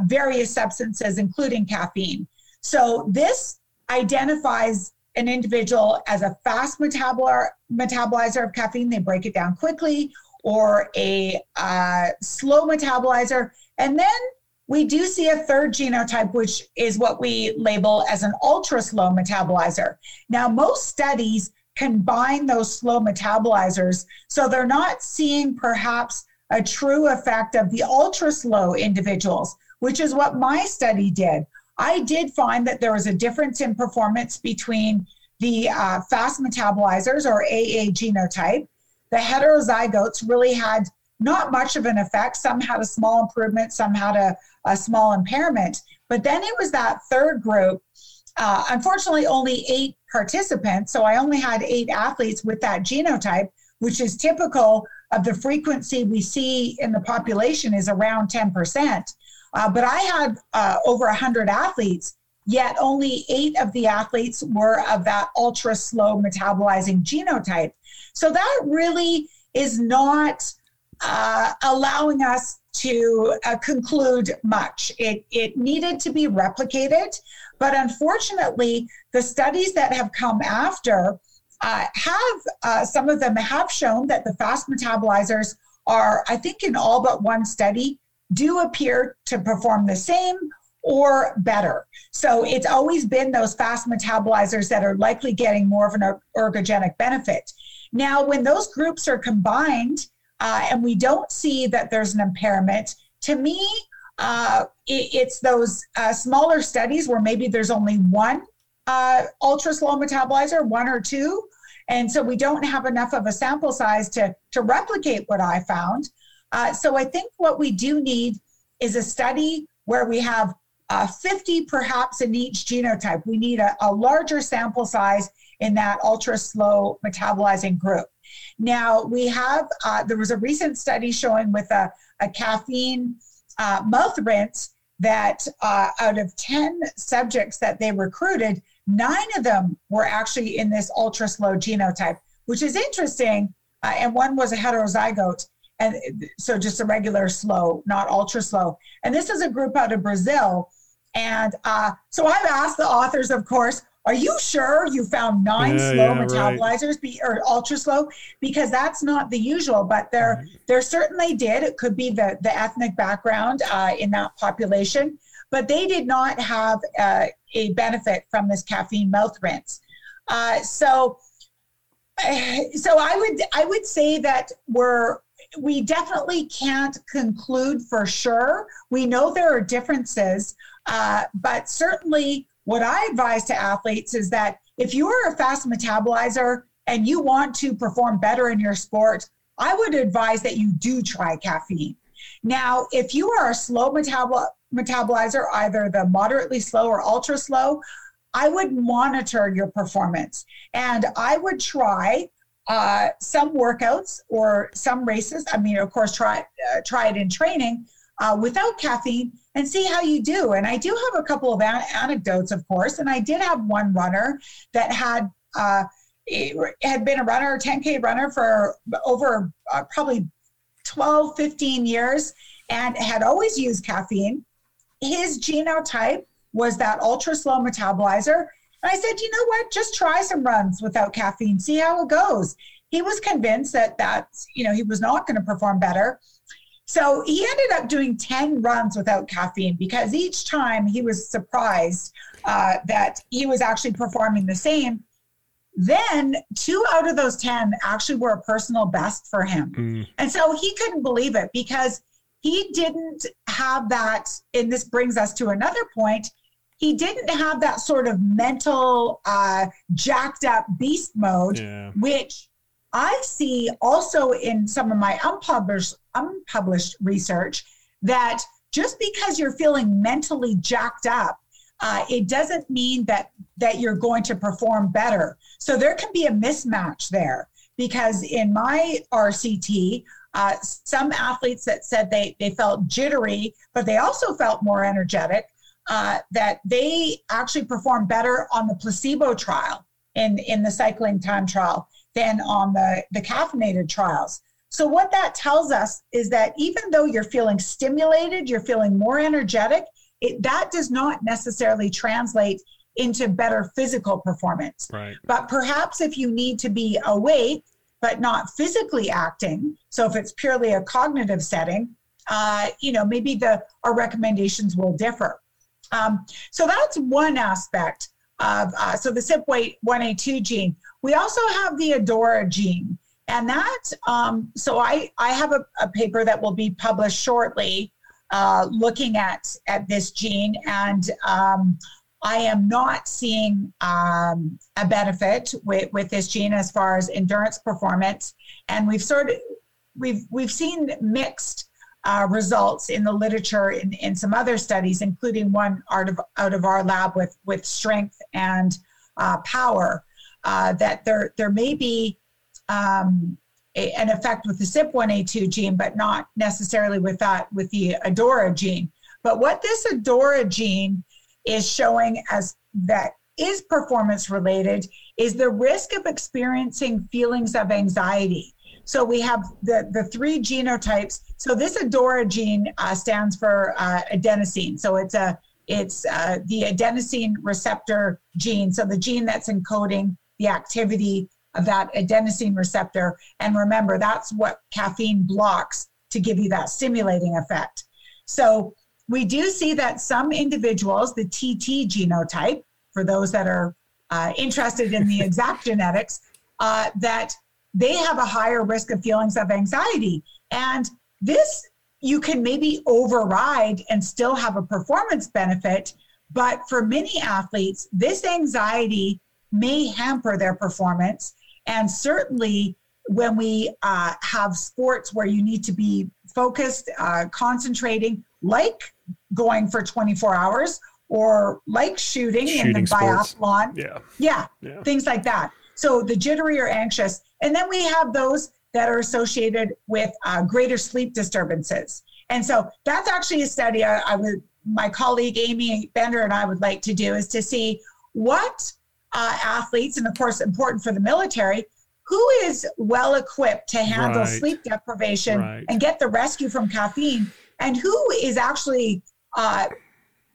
various substances, including caffeine. So this identifies an individual as a fast metabolizer of caffeine, they break it down quickly, or a uh, slow metabolizer. And then we do see a third genotype, which is what we label as an ultra slow metabolizer. Now, most studies combine those slow metabolizers, so they're not seeing perhaps a true effect of the ultra slow individuals, which is what my study did. I did find that there was a difference in performance between the uh, fast metabolizers or AA genotype. The heterozygotes really had not much of an effect. Some had a small improvement, some had a, a small impairment. But then it was that third group. Uh, unfortunately, only eight participants. So I only had eight athletes with that genotype, which is typical of the frequency we see in the population is around 10%. Uh, but I had uh, over 100 athletes, yet only eight of the athletes were of that ultra slow metabolizing genotype. So that really is not uh, allowing us to uh, conclude much. It, it needed to be replicated, but unfortunately, the studies that have come after uh, have uh, some of them have shown that the fast metabolizers are, I think, in all but one study, do appear to perform the same or better. So it's always been those fast metabolizers that are likely getting more of an ergogenic benefit. Now, when those groups are combined uh, and we don't see that there's an impairment, to me, uh, it, it's those uh, smaller studies where maybe there's only one uh, ultra slow metabolizer, one or two. And so we don't have enough of a sample size to, to replicate what I found. Uh, so I think what we do need is a study where we have uh, 50 perhaps in each genotype. We need a, a larger sample size in that ultra slow metabolizing group. Now, we have, uh, there was a recent study showing with a, a caffeine uh, mouth rinse that uh, out of 10 subjects that they recruited, nine of them were actually in this ultra slow genotype, which is interesting. Uh, and one was a heterozygote and so just a regular slow, not ultra slow. And this is a group out of Brazil. And uh, so I've asked the authors, of course, are you sure you found nine yeah, slow yeah, metabolizers right. be, or ultra slow? Because that's not the usual, but there there certainly did. It could be the the ethnic background uh, in that population, but they did not have uh, a benefit from this caffeine mouth rinse. Uh, so so I would I would say that we're we definitely can't conclude for sure. We know there are differences, uh, but certainly what I advise to athletes is that if you are a fast metabolizer and you want to perform better in your sport, I would advise that you do try caffeine. Now, if you are a slow metabol- metabolizer, either the moderately slow or ultra slow, I would monitor your performance and I would try uh, some workouts or some races. I mean, of course, try uh, try it in training uh, without caffeine and see how you do. And I do have a couple of an- anecdotes, of course. And I did have one runner that had uh, had been a runner, 10k runner for over uh, probably 12, 15 years, and had always used caffeine. His genotype was that ultra slow metabolizer and I said, you know what? Just try some runs without caffeine, see how it goes. He was convinced that that's, you know, he was not going to perform better. So he ended up doing 10 runs without caffeine because each time he was surprised uh, that he was actually performing the same. Then two out of those 10 actually were a personal best for him. Mm. And so he couldn't believe it because he didn't have that. And this brings us to another point he didn't have that sort of mental uh, jacked up beast mode, yeah. which I see also in some of my unpublished unpublished research that just because you're feeling mentally jacked up, uh, it doesn't mean that that you're going to perform better. So there can be a mismatch there because in my RCT, uh, some athletes that said they they felt jittery, but they also felt more energetic uh, that they actually performed better on the placebo trial in, in the cycling time trial than on the, the caffeinated trials. So, what that tells us is that even though you're feeling stimulated, you're feeling more energetic, it, that does not necessarily translate into better physical performance. Right. But perhaps if you need to be awake, but not physically acting, so if it's purely a cognitive setting, uh, you know, maybe the our recommendations will differ. Um, so that's one aspect of, uh, so the CYP1A2 gene. We also have the ADORA gene. And that, um, so I, I have a, a, paper that will be published shortly uh, looking at, at this gene. And um, I am not seeing um, a benefit with, with this gene as far as endurance performance. And we've sort of we've we've seen mixed uh, results in the literature in, in some other studies, including one out of out of our lab with with strength and uh, power. Uh, that there there may be um, a, an effect with the CYP1A2 gene, but not necessarily with that with the ADORA gene. But what this ADORA gene is showing as that is performance related is the risk of experiencing feelings of anxiety. So we have the, the three genotypes. So this ADORA gene uh, stands for uh, adenosine. So it's a it's uh, the adenosine receptor gene. So the gene that's encoding the activity of that adenosine receptor. And remember, that's what caffeine blocks to give you that stimulating effect. So we do see that some individuals, the TT genotype, for those that are uh, interested in the exact genetics, uh, that they have a higher risk of feelings of anxiety. And this you can maybe override and still have a performance benefit. But for many athletes, this anxiety may hamper their performance. And certainly, when we uh, have sports where you need to be focused, uh, concentrating, like going for 24 hours or like shooting, shooting in the sports. biathlon. Yeah. yeah. Yeah. Things like that. So the jittery or anxious. And then we have those that are associated with uh, greater sleep disturbances. And so that's actually a study I, I, would, my colleague Amy Bender and I would like to do is to see what uh, athletes, and of course, important for the military, who is well equipped to handle right. sleep deprivation right. and get the rescue from caffeine, and who is actually uh,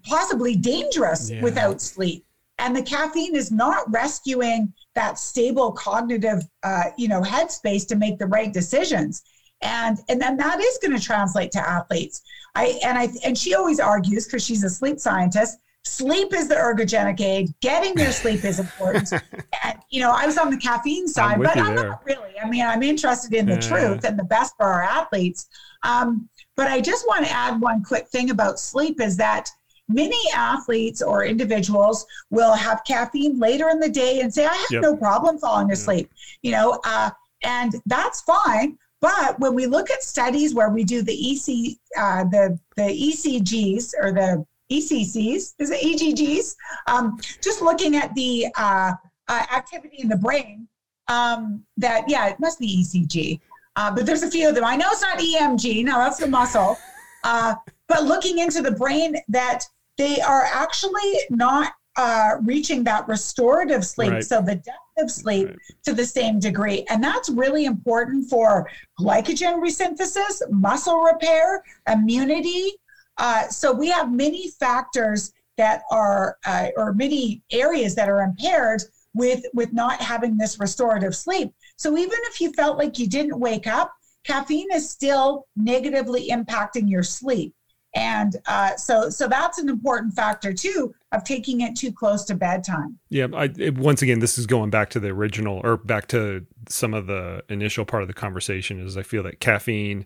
possibly dangerous yeah. without sleep. And the caffeine is not rescuing that stable cognitive, uh, you know, headspace to make the right decisions. And and then that is going to translate to athletes. I and I and she always argues because she's a sleep scientist sleep is the ergogenic aid. Getting your sleep is important. and, you know, I was on the caffeine side, I'm but I'm there. not really. I mean, I'm interested in the yeah. truth and the best for our athletes. Um, but I just want to add one quick thing about sleep is that many athletes or individuals will have caffeine later in the day and say, I have yep. no problem falling asleep, you know, uh, and that's fine. But when we look at studies where we do the EC, uh, the the ECGs or the ECCs, is it EGGs? Um, just looking at the uh, uh, activity in the brain, um, that, yeah, it must be ECG. Uh, but there's a few of them. I know it's not EMG. No, that's the muscle. Uh, but looking into the brain, that they are actually not uh, reaching that restorative sleep. Right. So the depth of sleep right. to the same degree. And that's really important for glycogen resynthesis, muscle repair, immunity, uh, so we have many factors that are, uh, or many areas that are impaired with with not having this restorative sleep. So even if you felt like you didn't wake up, caffeine is still negatively impacting your sleep. And uh, so, so that's an important factor too of taking it too close to bedtime. Yeah, I, it, once again, this is going back to the original or back to some of the initial part of the conversation. Is I feel that caffeine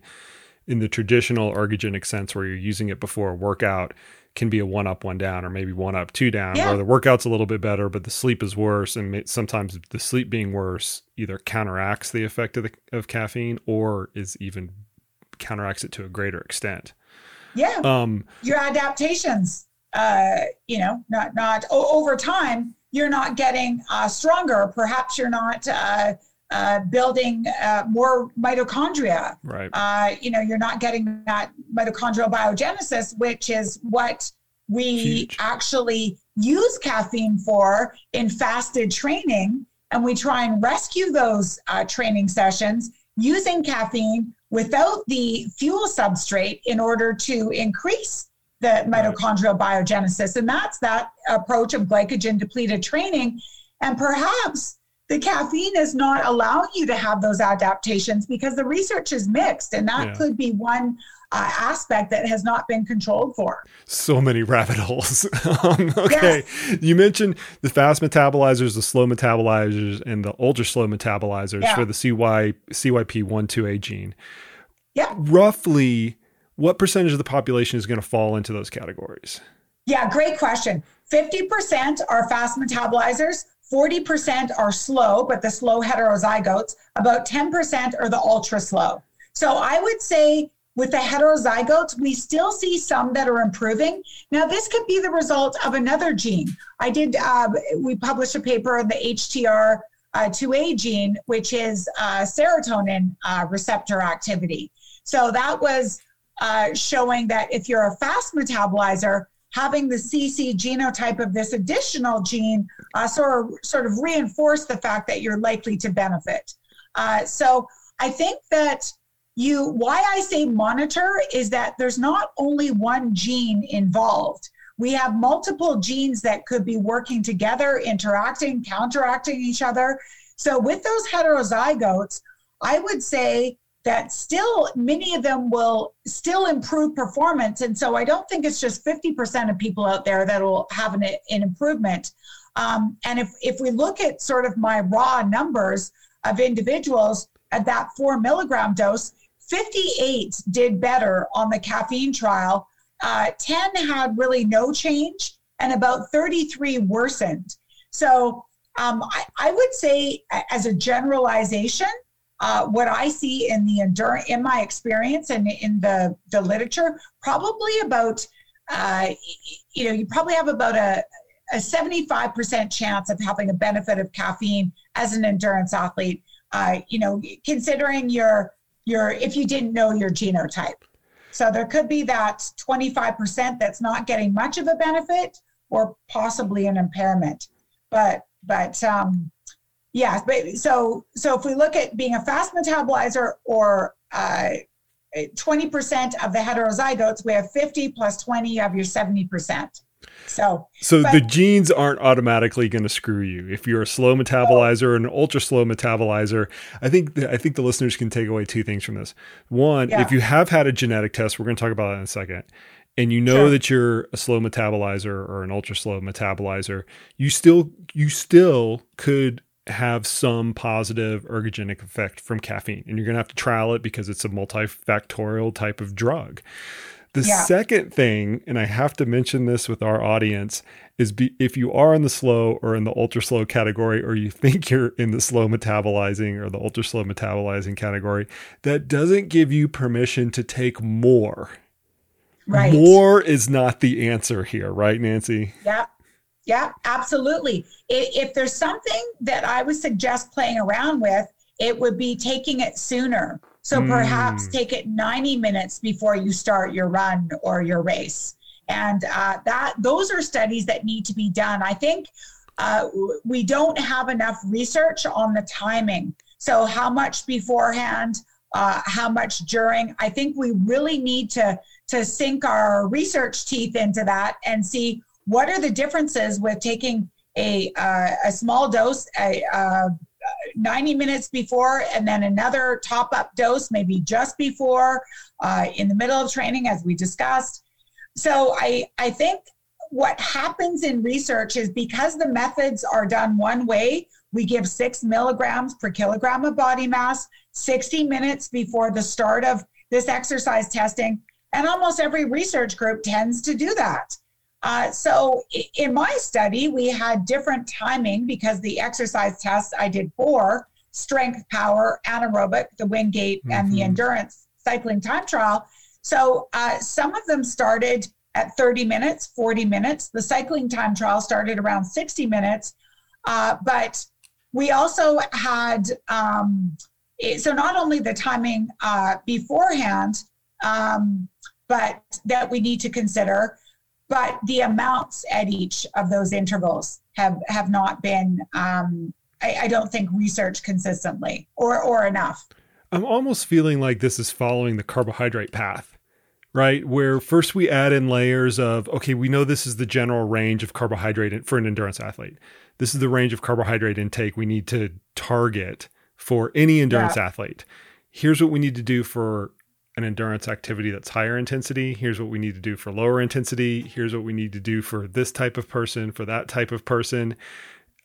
in the traditional ergogenic sense where you're using it before a workout can be a one up, one down, or maybe one up, two down, yeah. where the workout's a little bit better, but the sleep is worse. And sometimes the sleep being worse either counteracts the effect of, the, of caffeine or is even counteracts it to a greater extent. Yeah. Um, Your adaptations, uh, you know, not, not over time, you're not getting uh, stronger. Perhaps you're not, uh, uh, building uh, more mitochondria. Right. Uh, you know, you're not getting that mitochondrial biogenesis, which is what we Huge. actually use caffeine for in fasted training. And we try and rescue those uh, training sessions using caffeine without the fuel substrate in order to increase the mitochondrial biogenesis. And that's that approach of glycogen depleted training. And perhaps the caffeine is not allowing you to have those adaptations because the research is mixed and that yeah. could be one uh, aspect that has not been controlled for. So many rabbit holes. um, okay. Yes. You mentioned the fast metabolizers, the slow metabolizers, and the ultra slow metabolizers yeah. for the CY, CYP12A gene. Yeah. Roughly, what percentage of the population is going to fall into those categories? Yeah, great question. 50% are fast metabolizers, 40% are slow, but the slow heterozygotes, about 10% are the ultra slow. So I would say with the heterozygotes, we still see some that are improving. Now, this could be the result of another gene. I did, uh, we published a paper on the HTR uh, 2A gene, which is uh, serotonin uh, receptor activity. So that was uh, showing that if you're a fast metabolizer, having the CC genotype of this additional gene uh, sort, of, sort of reinforce the fact that you're likely to benefit. so I think that you why I say monitor is that there's not only one gene involved. We have multiple genes that could be working together, interacting, counteracting each other. So with those heterozygotes, I would say that still many of them will still improve performance. And so I don't think it's just 50% of people out there that will have an, an improvement. Um, and if, if we look at sort of my raw numbers of individuals at that four milligram dose, 58 did better on the caffeine trial. Uh, 10 had really no change, and about 33 worsened. So um, I, I, would say, as a generalization, uh, what I see in the endurance, in my experience and in the the literature, probably about, uh, you know, you probably have about a a 75% chance of having a benefit of caffeine as an endurance athlete. Uh, you know, considering your your if you didn't know your genotype. So there could be that 25% that's not getting much of a benefit or possibly an impairment. But but um yeah, but so so if we look at being a fast metabolizer or uh 20% of the heterozygotes, we have 50 plus 20, you have your 70%. So, so but, the genes aren't automatically going to screw you. If you're a slow metabolizer or an ultra slow metabolizer, I think the, I think the listeners can take away two things from this. One, yeah. if you have had a genetic test, we're going to talk about that in a second, and you know sure. that you're a slow metabolizer or an ultra slow metabolizer, you still you still could have some positive ergogenic effect from caffeine, and you're going to have to trial it because it's a multifactorial type of drug. The yeah. second thing, and I have to mention this with our audience, is be, if you are in the slow or in the ultra slow category, or you think you're in the slow metabolizing or the ultra slow metabolizing category, that doesn't give you permission to take more. Right. More is not the answer here, right, Nanci? Yeah. Yeah, absolutely. If there's something that I would suggest playing around with, it would be taking it sooner. So mm. perhaps take it 90 minutes before you start your run or your race. And uh, that those are studies that need to be done. I think uh, we don't have enough research on the timing. So how much beforehand, uh, how much during? I think we really need to to sink our research teeth into that and see what are the differences with taking a uh, a small dose, a, uh, 90 minutes before, and then another top up dose, maybe just before, uh, in the middle of training, as we discussed. So I, I think what happens in research is because the methods are done one way, we give six milligrams per kilogram of body mass 60 minutes before the start of this exercise testing. And almost every research group tends to do that. Uh, so in my study, we had different timing because the exercise tests I did four strength, power, anaerobic, the Wingate, mm-hmm. and the mm-hmm. endurance cycling time trial. So uh, some of them started at 30 minutes, 40 minutes. The cycling time trial started around 60 minutes. Uh, but we also had, um, so not only the timing uh, beforehand, um, but that we need to consider but the amounts at each of those intervals have have not been um, I, I, don't think researched consistently or or enough. I'm almost feeling like this is following the carbohydrate path right? Where first we add in layers of okay we know this is the general range of carbohydrate for an endurance athlete. This is the range of carbohydrate intake we need to target for any endurance yeah. athlete. Here's what we need to do for an endurance activity that's higher intensity. Here's what we need to do for lower intensity. Here's what we need to do for this type of person, for that type of person.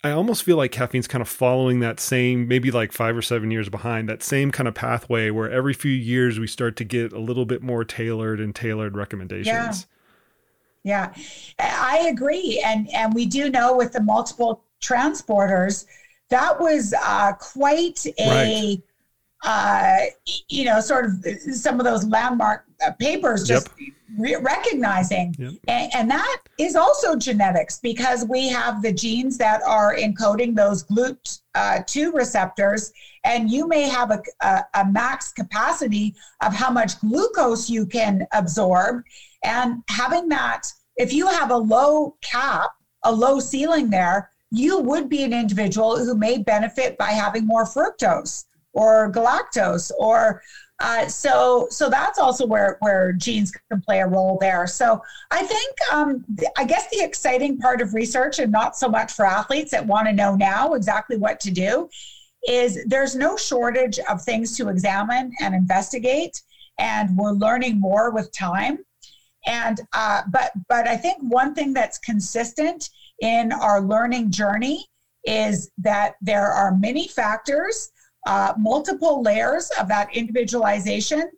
I almost feel like caffeine's kind of following that same, maybe like five or seven years behind, that same kind of pathway where every few years we start to get a little bit more tailored and tailored recommendations. Yeah, Yeah, I agree, and and we do know with the multiple transporters, that was uh, quite a. Right. Uh, you know, sort of some of those landmark uh, papers just yep. re- recognizing. Yep. And, and, that is also genetics because we have the genes that are encoding those GLUT2 uh, receptors and you may have a, a, a max capacity of how much glucose you can absorb. And having that, if you have a low cap, a low ceiling there, you would be an individual who may benefit by having more fructose or galactose or uh, so so that's also where where genes can play a role there so i think um, i guess the exciting part of research and not so much for athletes that want to know now exactly what to do is there's no shortage of things to examine and investigate, and we're learning more with time. And uh, but but I think one thing that's consistent in our learning journey is that there are many factors, uh, multiple layers of that individualization,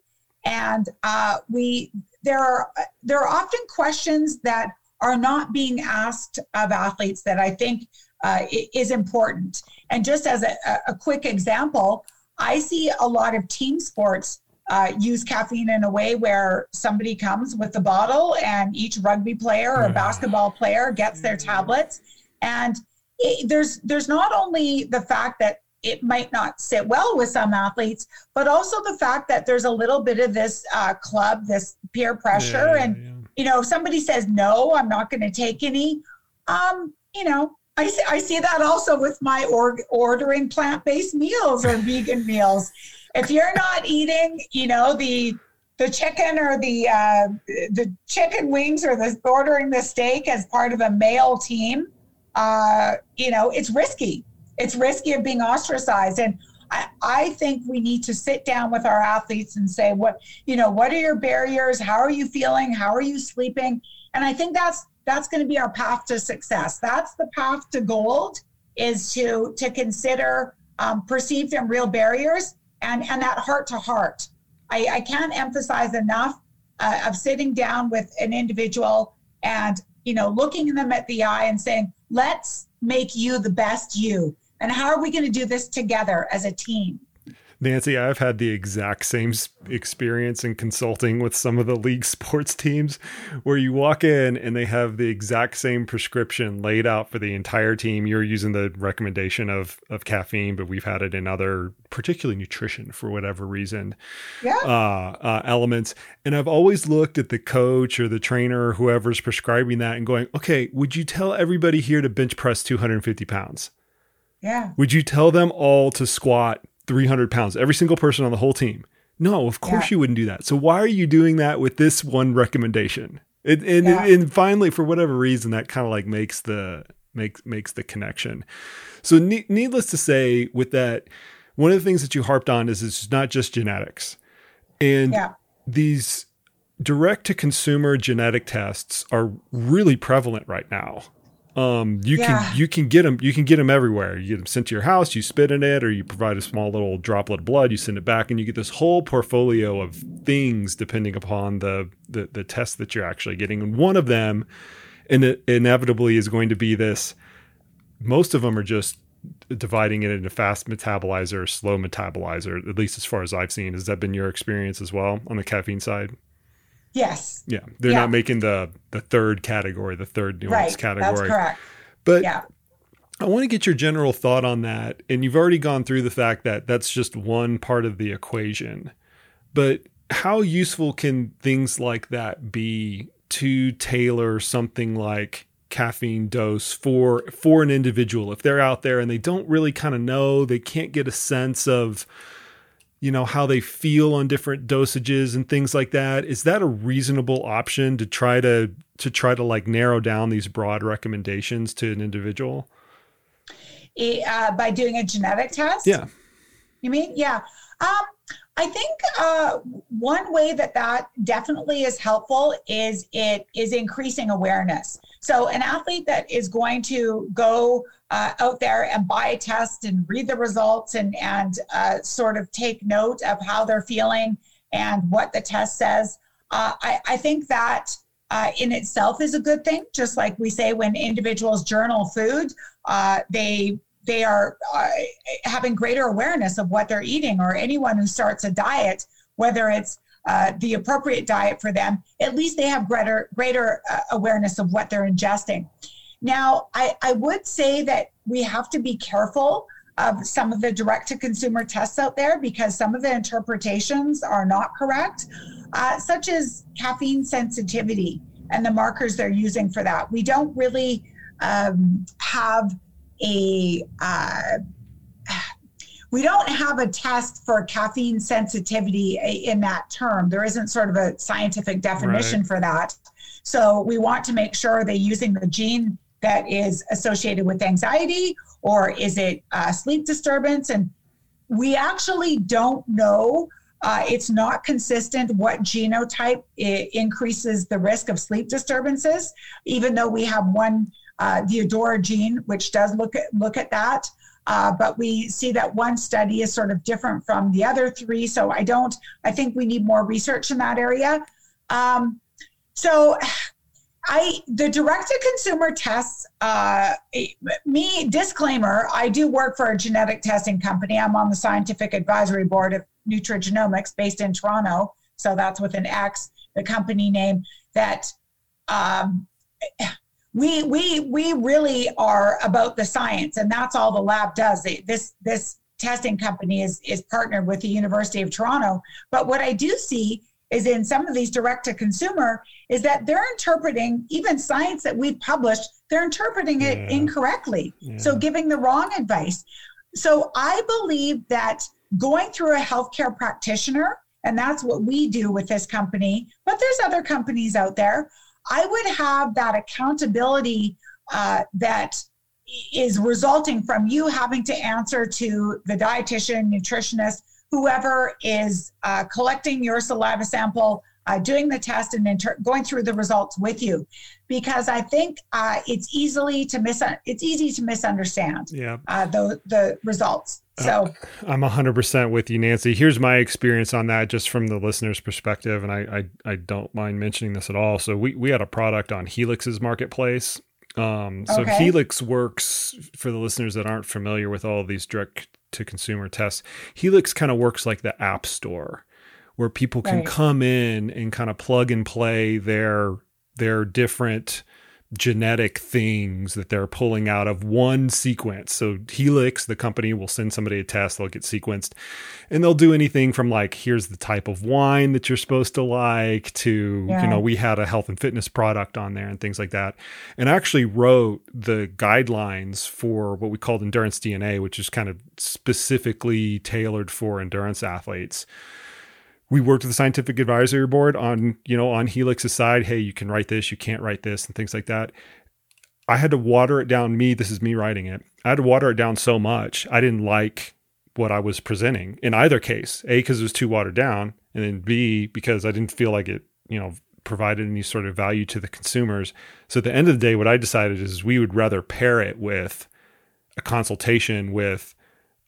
and uh, we there are there are often questions that are not being asked of athletes that I think uh, is important. And just as a, a, quick example, I see a lot of team sports uh, use caffeine in a way where somebody comes with the bottle and each rugby player or basketball player gets their tablets. And it, there's there's not only the fact that it might not sit well with some athletes, but also the fact that there's a little bit of this uh, club, this peer pressure, yeah, and yeah. you know, if somebody says no, I'm not going to take any. Um, you know, I see, I see that also with my or, ordering plant-based meals or vegan meals. If you're not eating, you know, the the chicken or the uh, the chicken wings or the ordering the steak as part of a male team, uh, you know, it's risky. It's risky of being ostracized. And I, I think we need to sit down with our athletes and say, what, you know, what are your barriers? How are you feeling? How are you sleeping? And I think that's that's going to be our path to success. That's the path to gold is to to consider um, perceived and real barriers and and that heart to heart. I, I can't emphasize enough uh, of sitting down with an individual and you know looking them at the eye and saying, let's make you the best you. And how are we going to do this together as a team? Nanci, I've had the exact same experience in consulting with some of the league sports teams where you walk in and they have the exact same prescription laid out for the entire team. You're using the recommendation of, of caffeine, but we've had it in other, particularly nutrition for whatever reason, yeah. uh, uh, elements. And I've always looked at the coach or the trainer or whoever's prescribing that and going, okay, would you tell everybody here to bench press 250 pounds? Yeah. Would you tell them all to squat 300 pounds, every single person on the whole team. No, of course yeah. you wouldn't do that. So why are you doing that with this one recommendation? It, and, yeah. and finally, for whatever reason, that kind of like makes the makes makes the connection. So ne- needless to say, with that, one of the things that you harped on is it's not just genetics, and yeah. these direct to consumer genetic tests are really prevalent right now. Um, you yeah. can you can get them you can get them everywhere. You get them sent to your house, you spit in it, or you provide a small little droplet of blood. You send it back, and you get this whole portfolio of things depending upon the the, the test that you're actually getting. And one of them, and inevitably is going to be this. Most of them are just dividing it into fast metabolizer, slow metabolizer. At least as far as I've seen, has that been your experience as well on the caffeine side? Yes. Yeah, they're yeah. not making the the third category, the third nuance right. category. That's correct. But yeah. I want to get your general thought on that. And you've already gone through the fact that that's just one part of the equation. But how useful can things like that be to tailor something like caffeine dose for for an individual if they're out there and they don't really kind of know, they can't get a sense of you know how they feel on different dosages and things like that. Is that a reasonable option to try to to try to like narrow down these broad recommendations to an individual? Uh, by doing a genetic test? Yeah. You mean? Yeah. Um, i think uh, one way that that definitely is helpful is it is increasing awareness. So an athlete that is going to go uh, out there and buy a test and read the results and and uh, sort of take note of how they're feeling and what the test says. Uh, I, I, think that uh, in itself is a good thing. Just like we say, when individuals journal food, uh, they they are uh, having greater awareness of what they're eating. Or anyone who starts a diet, whether it's uh, the appropriate diet for them, at least they have greater greater uh, awareness of what they're ingesting. Now, I, I would say that we have to be careful of some of the direct to consumer tests out there because some of the interpretations are not correct, uh, such as caffeine sensitivity and the markers they're using for that. We don't really um, have a uh, we don't have a test for caffeine sensitivity in that term. There isn't sort of a scientific definition right. for that. So we want to make sure they're using the gene that is associated with anxiety or is it uh, sleep disturbance? And we actually don't know. Uh, it's not consistent what genotype increases the risk of sleep disturbances, even though we have one, uh, the Adora gene, which does look at look at that. Uh, but we see that one study is sort of different from the other three. So I don't. I think we need more research in that area. Um, so I the direct to consumer tests. Uh, me disclaimer: I do work for a genetic testing company. I'm on the scientific advisory board of Nutrigenomix, based in Toronto. So that's with an X, the company name. That um, we we we really are about the science, and that's all the lab does. This this testing company is is partnered with the University of Toronto. But what I do see is in some of these direct to consumer is that they're interpreting even science that we've published, they're interpreting it yeah. incorrectly. Yeah. So giving the wrong advice. So I believe that going through a healthcare practitioner, and that's what we do with this company, but there's other companies out there. I would have that accountability uh, that is resulting from you having to answer to the dietitian, nutritionist, whoever is uh, collecting your saliva sample, uh, doing the test, and inter- going through the results with you, because I think uh, it's easily to mis it's easy to misunderstand. Yeah. Uh, the the results. Uh, so I'm 100% with you, Nanci. Here's my experience on that, just from the listener's perspective, and I I, I don't mind mentioning this at all. So we we had a product on Helix's marketplace. Um, so okay. Helix works for the listeners that aren't familiar with all these direct to consumer tests. Helix kind of works like the app store where people can right. come in and kind of plug and play their their different genetic things that they're pulling out of one sequence. So Helix, the company, will send somebody a test, they'll get sequenced, and they'll do anything from like, here's the type of wine that you're supposed to like to, yeah. you know, we had a health and fitness product on there and things like that. And I actually wrote the guidelines for what we called endurance DNA, which is kind of specifically tailored for endurance athletes we worked with the scientific advisory board on you know on helix's side hey you can write this you can't write this and things like that. I had to water it down me this is me writing it. I had to water it down so much i didn't like what i was presenting in either case a because it was too watered down and then b because i didn't feel like it you know provided any sort of value to the consumers. So at the end of the day what i decided is we would rather pair it with a consultation with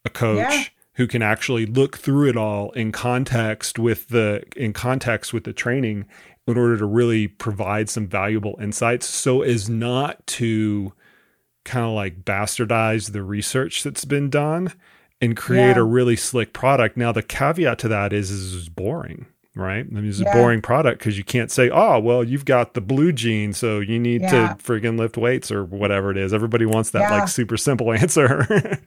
a coach yeah who can actually look through it all in context with the in context with the training in order to really provide some valuable insights so as not to kind of like bastardize the research that's been done and create yeah. a really slick product. Now the caveat to that is is it's boring, right? I mean, it's yeah. a boring product because you can't say, "Oh, well, you've got the blue gene, so you need yeah. to friggin' lift weights or whatever it is." Everybody wants that like super simple answer.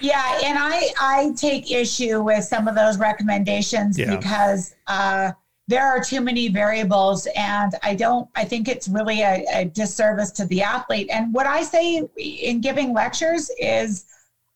Yeah, and I I take issue with some of those recommendations yeah. because uh, there are too many variables, and I don't. I think it's really a, a, disservice to the athlete. And what I say in giving lectures is,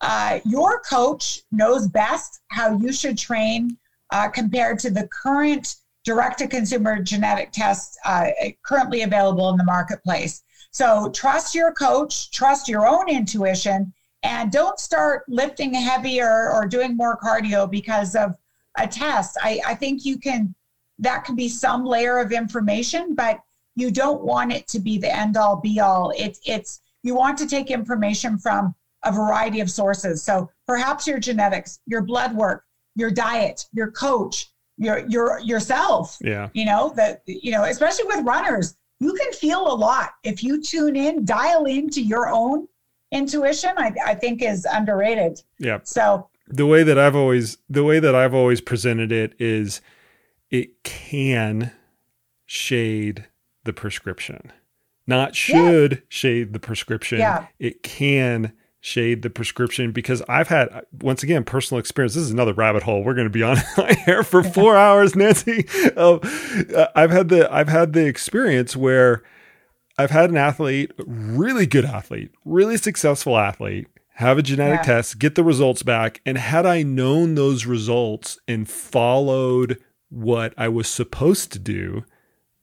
uh, your coach knows best how you should train uh, compared to the current direct-to-consumer genetic tests uh, currently available in the marketplace. So trust your coach, trust your own intuition and don't start lifting heavier or doing more cardio because of a test. I, I think you can, that can be some layer of information, but you don't want it to be the end all be all. It's, it's, you want to take information from a variety of sources. So perhaps your genetics, your blood work, your diet, your coach, your, your, yourself. Yeah. You know, that, you know, especially with runners, you can feel a lot if you tune in, dial into your own intuition. I, I think is underrated. Yeah. So the way that I've always the way that I've always presented it is it can shade the prescription. Not should yeah. shade the prescription. Yeah. It can shade the prescription because I've had once again personal experience. This is another rabbit hole. We're going to be on here for four hours, Nanci. Um, I've had the I've had the experience where I've had an athlete, really good athlete, really successful athlete, have a genetic yeah. test, get the results back, and had I known those results and followed what I was supposed to do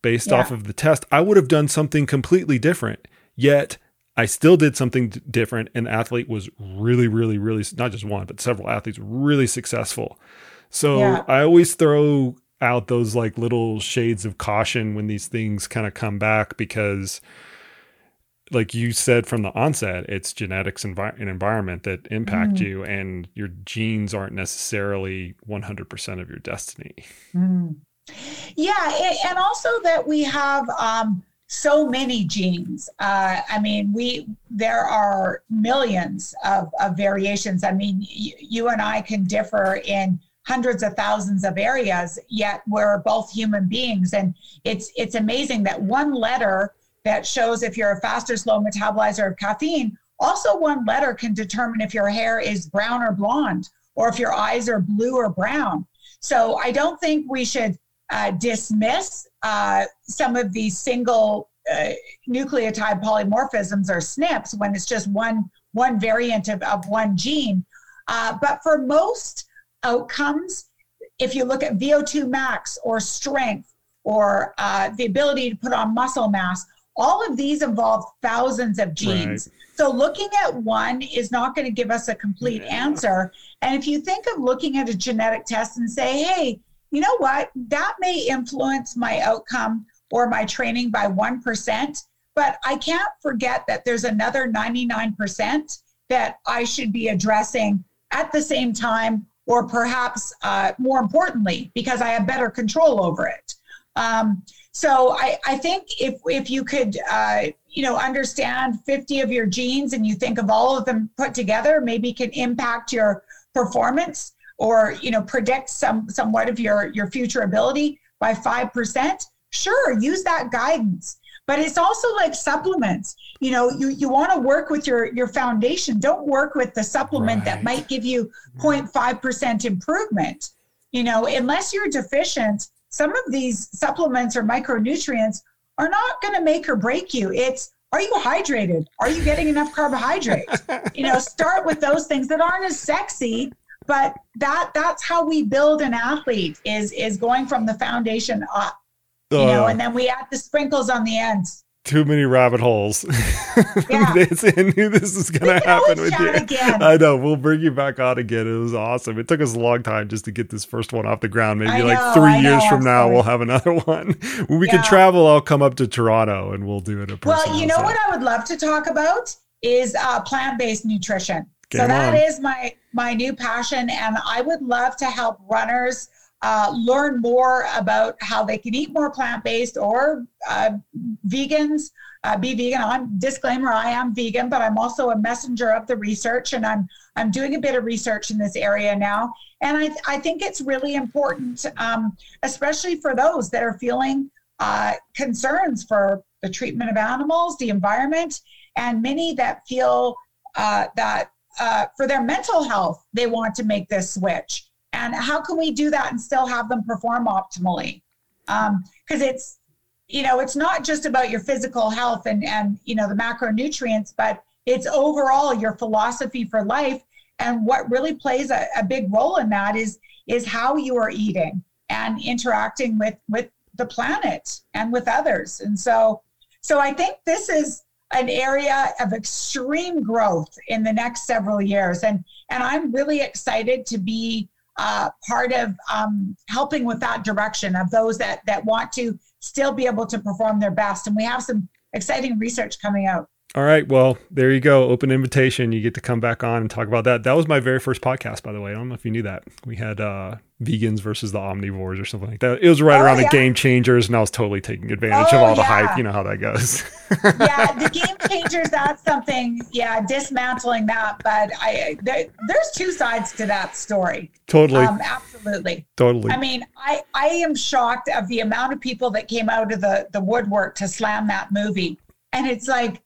based yeah. off of the test, I would have done something completely different. Yet I still did something different, and the athlete was really, really, really not just one, but several athletes really successful. So yeah. I always throw out those like little shades of caution when these things kind of come back because like you said from the onset, it's genetics and environment that impact mm. you, and your genes aren't necessarily 100% of your destiny. Mm. Yeah, and also that we have um, so many genes. Uh, I mean, we there are millions of, of variations. I mean, y- you and I can differ in hundreds of thousands of areas, yet we're both human beings, and it's it's amazing that one letter that shows if you're a fast or slow metabolizer of caffeine. Also, one letter can determine if your hair is brown or blonde, or if your eyes are blue or brown. So I don't think we should uh, dismiss uh, some of these single uh, nucleotide polymorphisms or SNPs when it's just one one variant of, of one gene. Uh, but for most outcomes, if you look at VO2 max or strength or uh, the ability to put on muscle mass, all of these involve thousands of genes. Right. So looking at one is not going to give us a complete yeah. answer. And if you think of looking at a genetic test and say, hey, you know what, that may influence my outcome or my training by 1%, but I can't forget that there's another 99% that I should be addressing at the same time, or perhaps uh, more importantly, because I have better control over it. Um, so I, I think if if you could uh, you know understand 50 of your genes and you think of all of them put together, maybe can impact your performance or you know predict some somewhat of your your future ability by five percent. Sure, use that guidance. But it's also like supplements. You know, you, you want to work with your your foundation. Don't work with the supplement right. that might give you 0.5% improvement. You know, unless you're deficient, some of these supplements or micronutrients are not going to make or break you. It's are you hydrated? Are you getting enough carbohydrates? you know, start with those things that aren't as sexy, but that that's how we build an athlete is is going from the foundation up. You uh, know, and then we add the sprinkles on the ends too many rabbit holes. Yeah. I knew this was going to happen with you. Again. I know. We'll bring you back on again. It was awesome. It took us a long time just to get this first one off the ground. Maybe I like know, three years know, from now, we'll have another one. When we yeah. can travel, I'll come up to Toronto and we'll do it. well, you know what I would love to talk about is uh, plant-based nutrition. Game so that on. is my my new passion, and I would love to help runners uh, learn more about how they can eat more plant-based or uh, vegans uh, be vegan. I'm disclaimer i am vegan but i'm also a messenger of the research and i'm i'm doing a bit of research in this area now. And i, I think it's really important um, especially for those that are feeling uh, concerns for the treatment of animals the environment and many that feel uh, that uh, for their mental health they want to make this switch and how can we do that and still have them perform optimally? Because um, it's you know it's not just about your physical health and and you know the macronutrients but it's overall your philosophy for life. And what really plays a, a big role in that is is how you are eating and interacting with with the planet and with others. And so so i think this is an area of extreme growth in the next several years. And and i'm really excited to be part of um, helping with that direction of those that that want to still be able to perform their best. And we have some exciting research coming out. All right. Well, there you go. Open invitation. You get to come back on and talk about that. That was my very first podcast, by the way. I don't know if you knew that. We had uh, vegans versus the omnivores or something like that. It was right oh, around yeah. the game changers, and I was totally taking advantage oh, of all the hype. You know how that goes. yeah, the game changers. That's something. Yeah, dismantling that. But I there, there's two sides to that story. Totally. Um, absolutely. Totally. I mean, I I am shocked of the amount of people that came out of the the woodwork to slam that movie, and it's like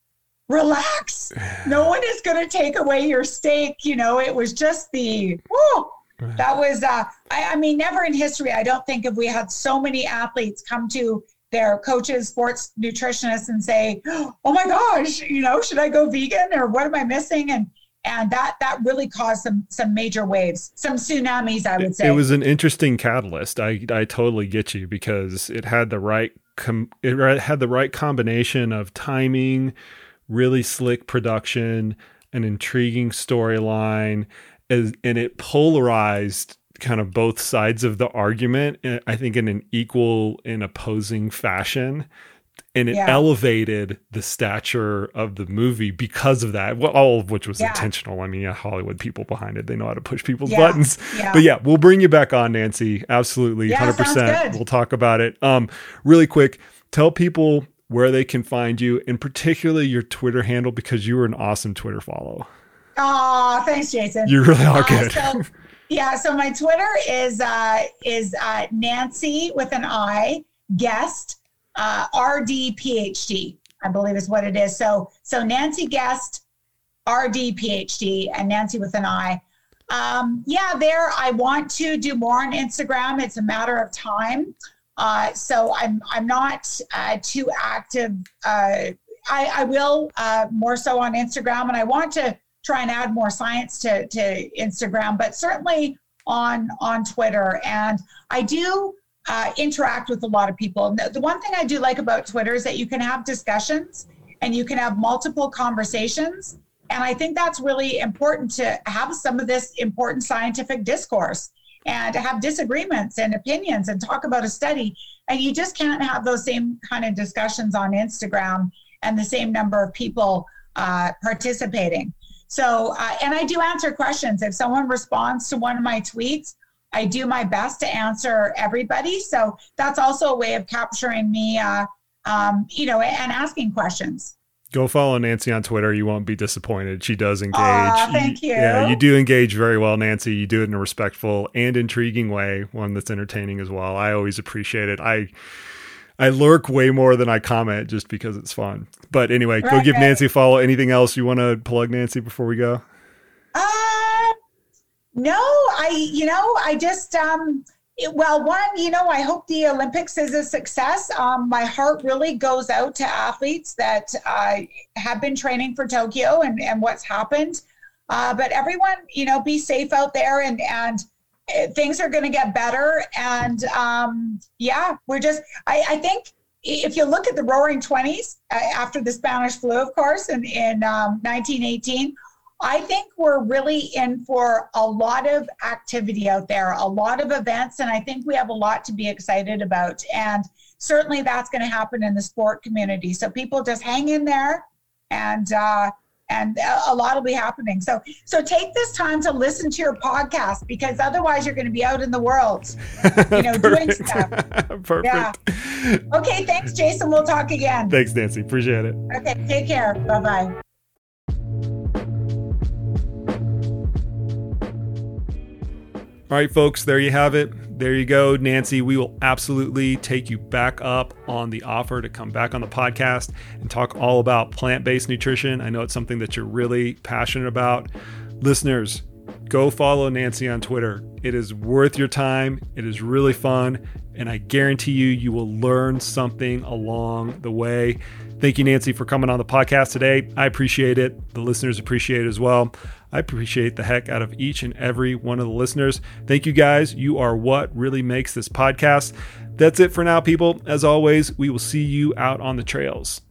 relax. No one is going to take away your steak. You know, it was just the, whoa, that was, uh, I, I mean, never in history, I don't think if we had so many athletes come to their coaches, sports nutritionists, and say, "Oh my gosh, you know, should I go vegan or what am I missing?" and and that that really caused some some major waves, some tsunamis, I would say. It was an interesting catalyst. I I totally get you because it had the right com- it had the right combination of timing, really slick production, an intriguing storyline, and it polarized kind of both sides of the argument, eh, I think, in an equal and opposing fashion. And it yeah. elevated the stature of the movie because of that, all of which was yeah. intentional. I mean, yeah, Hollywood people behind it, they know how to push people's yeah. buttons. But yeah, we'll bring you back on, Nanci. Absolutely. 100%. We'll talk about it. Um, really quick, tell people where they can find you, and particularly your Twitter handle because you were an awesome Twitter follow. Oh, thanks, Jason. You really are uh, good. so, yeah, so my Twitter is uh, is uh, Nanci with an I guest uh, RD PhD, I believe is what it is. So so Nanci guest RD PhD and Nanci with an I. Um, yeah, there I want to do more on Instagram. It's a matter of time. Uh, so I'm I'm not uh, too active. Uh, I, I will uh, more so on Instagram, and I want to try and add more science to to Instagram, but certainly on on Twitter. And I do uh, interact with a lot of people. And the, the one thing I do like about Twitter is that you can have discussions and you can have multiple conversations. And I think that's really important to have some of this important scientific discourse and to have disagreements and opinions and talk about a study. And you just can't have those same kind of discussions on Instagram and the same number of people uh, participating. So, uh, and I do answer questions. If someone responds to one of my tweets, I do my best to answer everybody. So that's also a way of capturing me, uh, um, you know, and asking questions. Go follow Nanci on Twitter. You won't be disappointed. She does engage. Aww, thank you. Yeah, you do engage very well, Nanci. You do it in a respectful and intriguing way, one that's entertaining as well. I always appreciate it. I I lurk way more than I comment just because it's fun. But anyway, right, go give right. Nanci a follow. Anything else you want to plug, Nanci, before we go? Uh, no, I, you know, I just, um, well, one, you know, I hope the Olympics is a success. Um, my heart really goes out to athletes that uh, have been training for Tokyo and, and what's happened. Uh, but everyone, you know, be safe out there and and uh, things are going to get better. And um, yeah, we're just. I, I, think if you look at the Roaring Twenties uh, after the Spanish flu, of course, in in um, 1918 I think we're really in for a lot of activity out there, a lot of events, and I think we have a lot to be excited about. And certainly that's going to happen in the sport community. So people just hang in there and, uh, and a lot will be happening. So, so take this time to listen to your podcast because otherwise you're going to be out in the world, you know, doing stuff. Perfect. Yeah. Okay. Thanks, Jason. We'll talk again. Thanks, Nanci. Appreciate it. Okay. Take care. Bye bye. All right, folks, there you have it. There you go, Nanci. We will absolutely take you back up on the offer to come back on the podcast and talk all about plant based nutrition. I know it's something that you're really passionate about. Listeners, go follow Nanci on Twitter. It is worth your time, it is really fun, and I guarantee you, you will learn something along the way. Thank you, Nanci, for coming on the podcast today. I appreciate it. The listeners appreciate it as well. I appreciate the heck out of each and every one of the listeners. Thank you guys. You are what really makes this podcast. That's it for now, people. As always, we will see you out on the trails.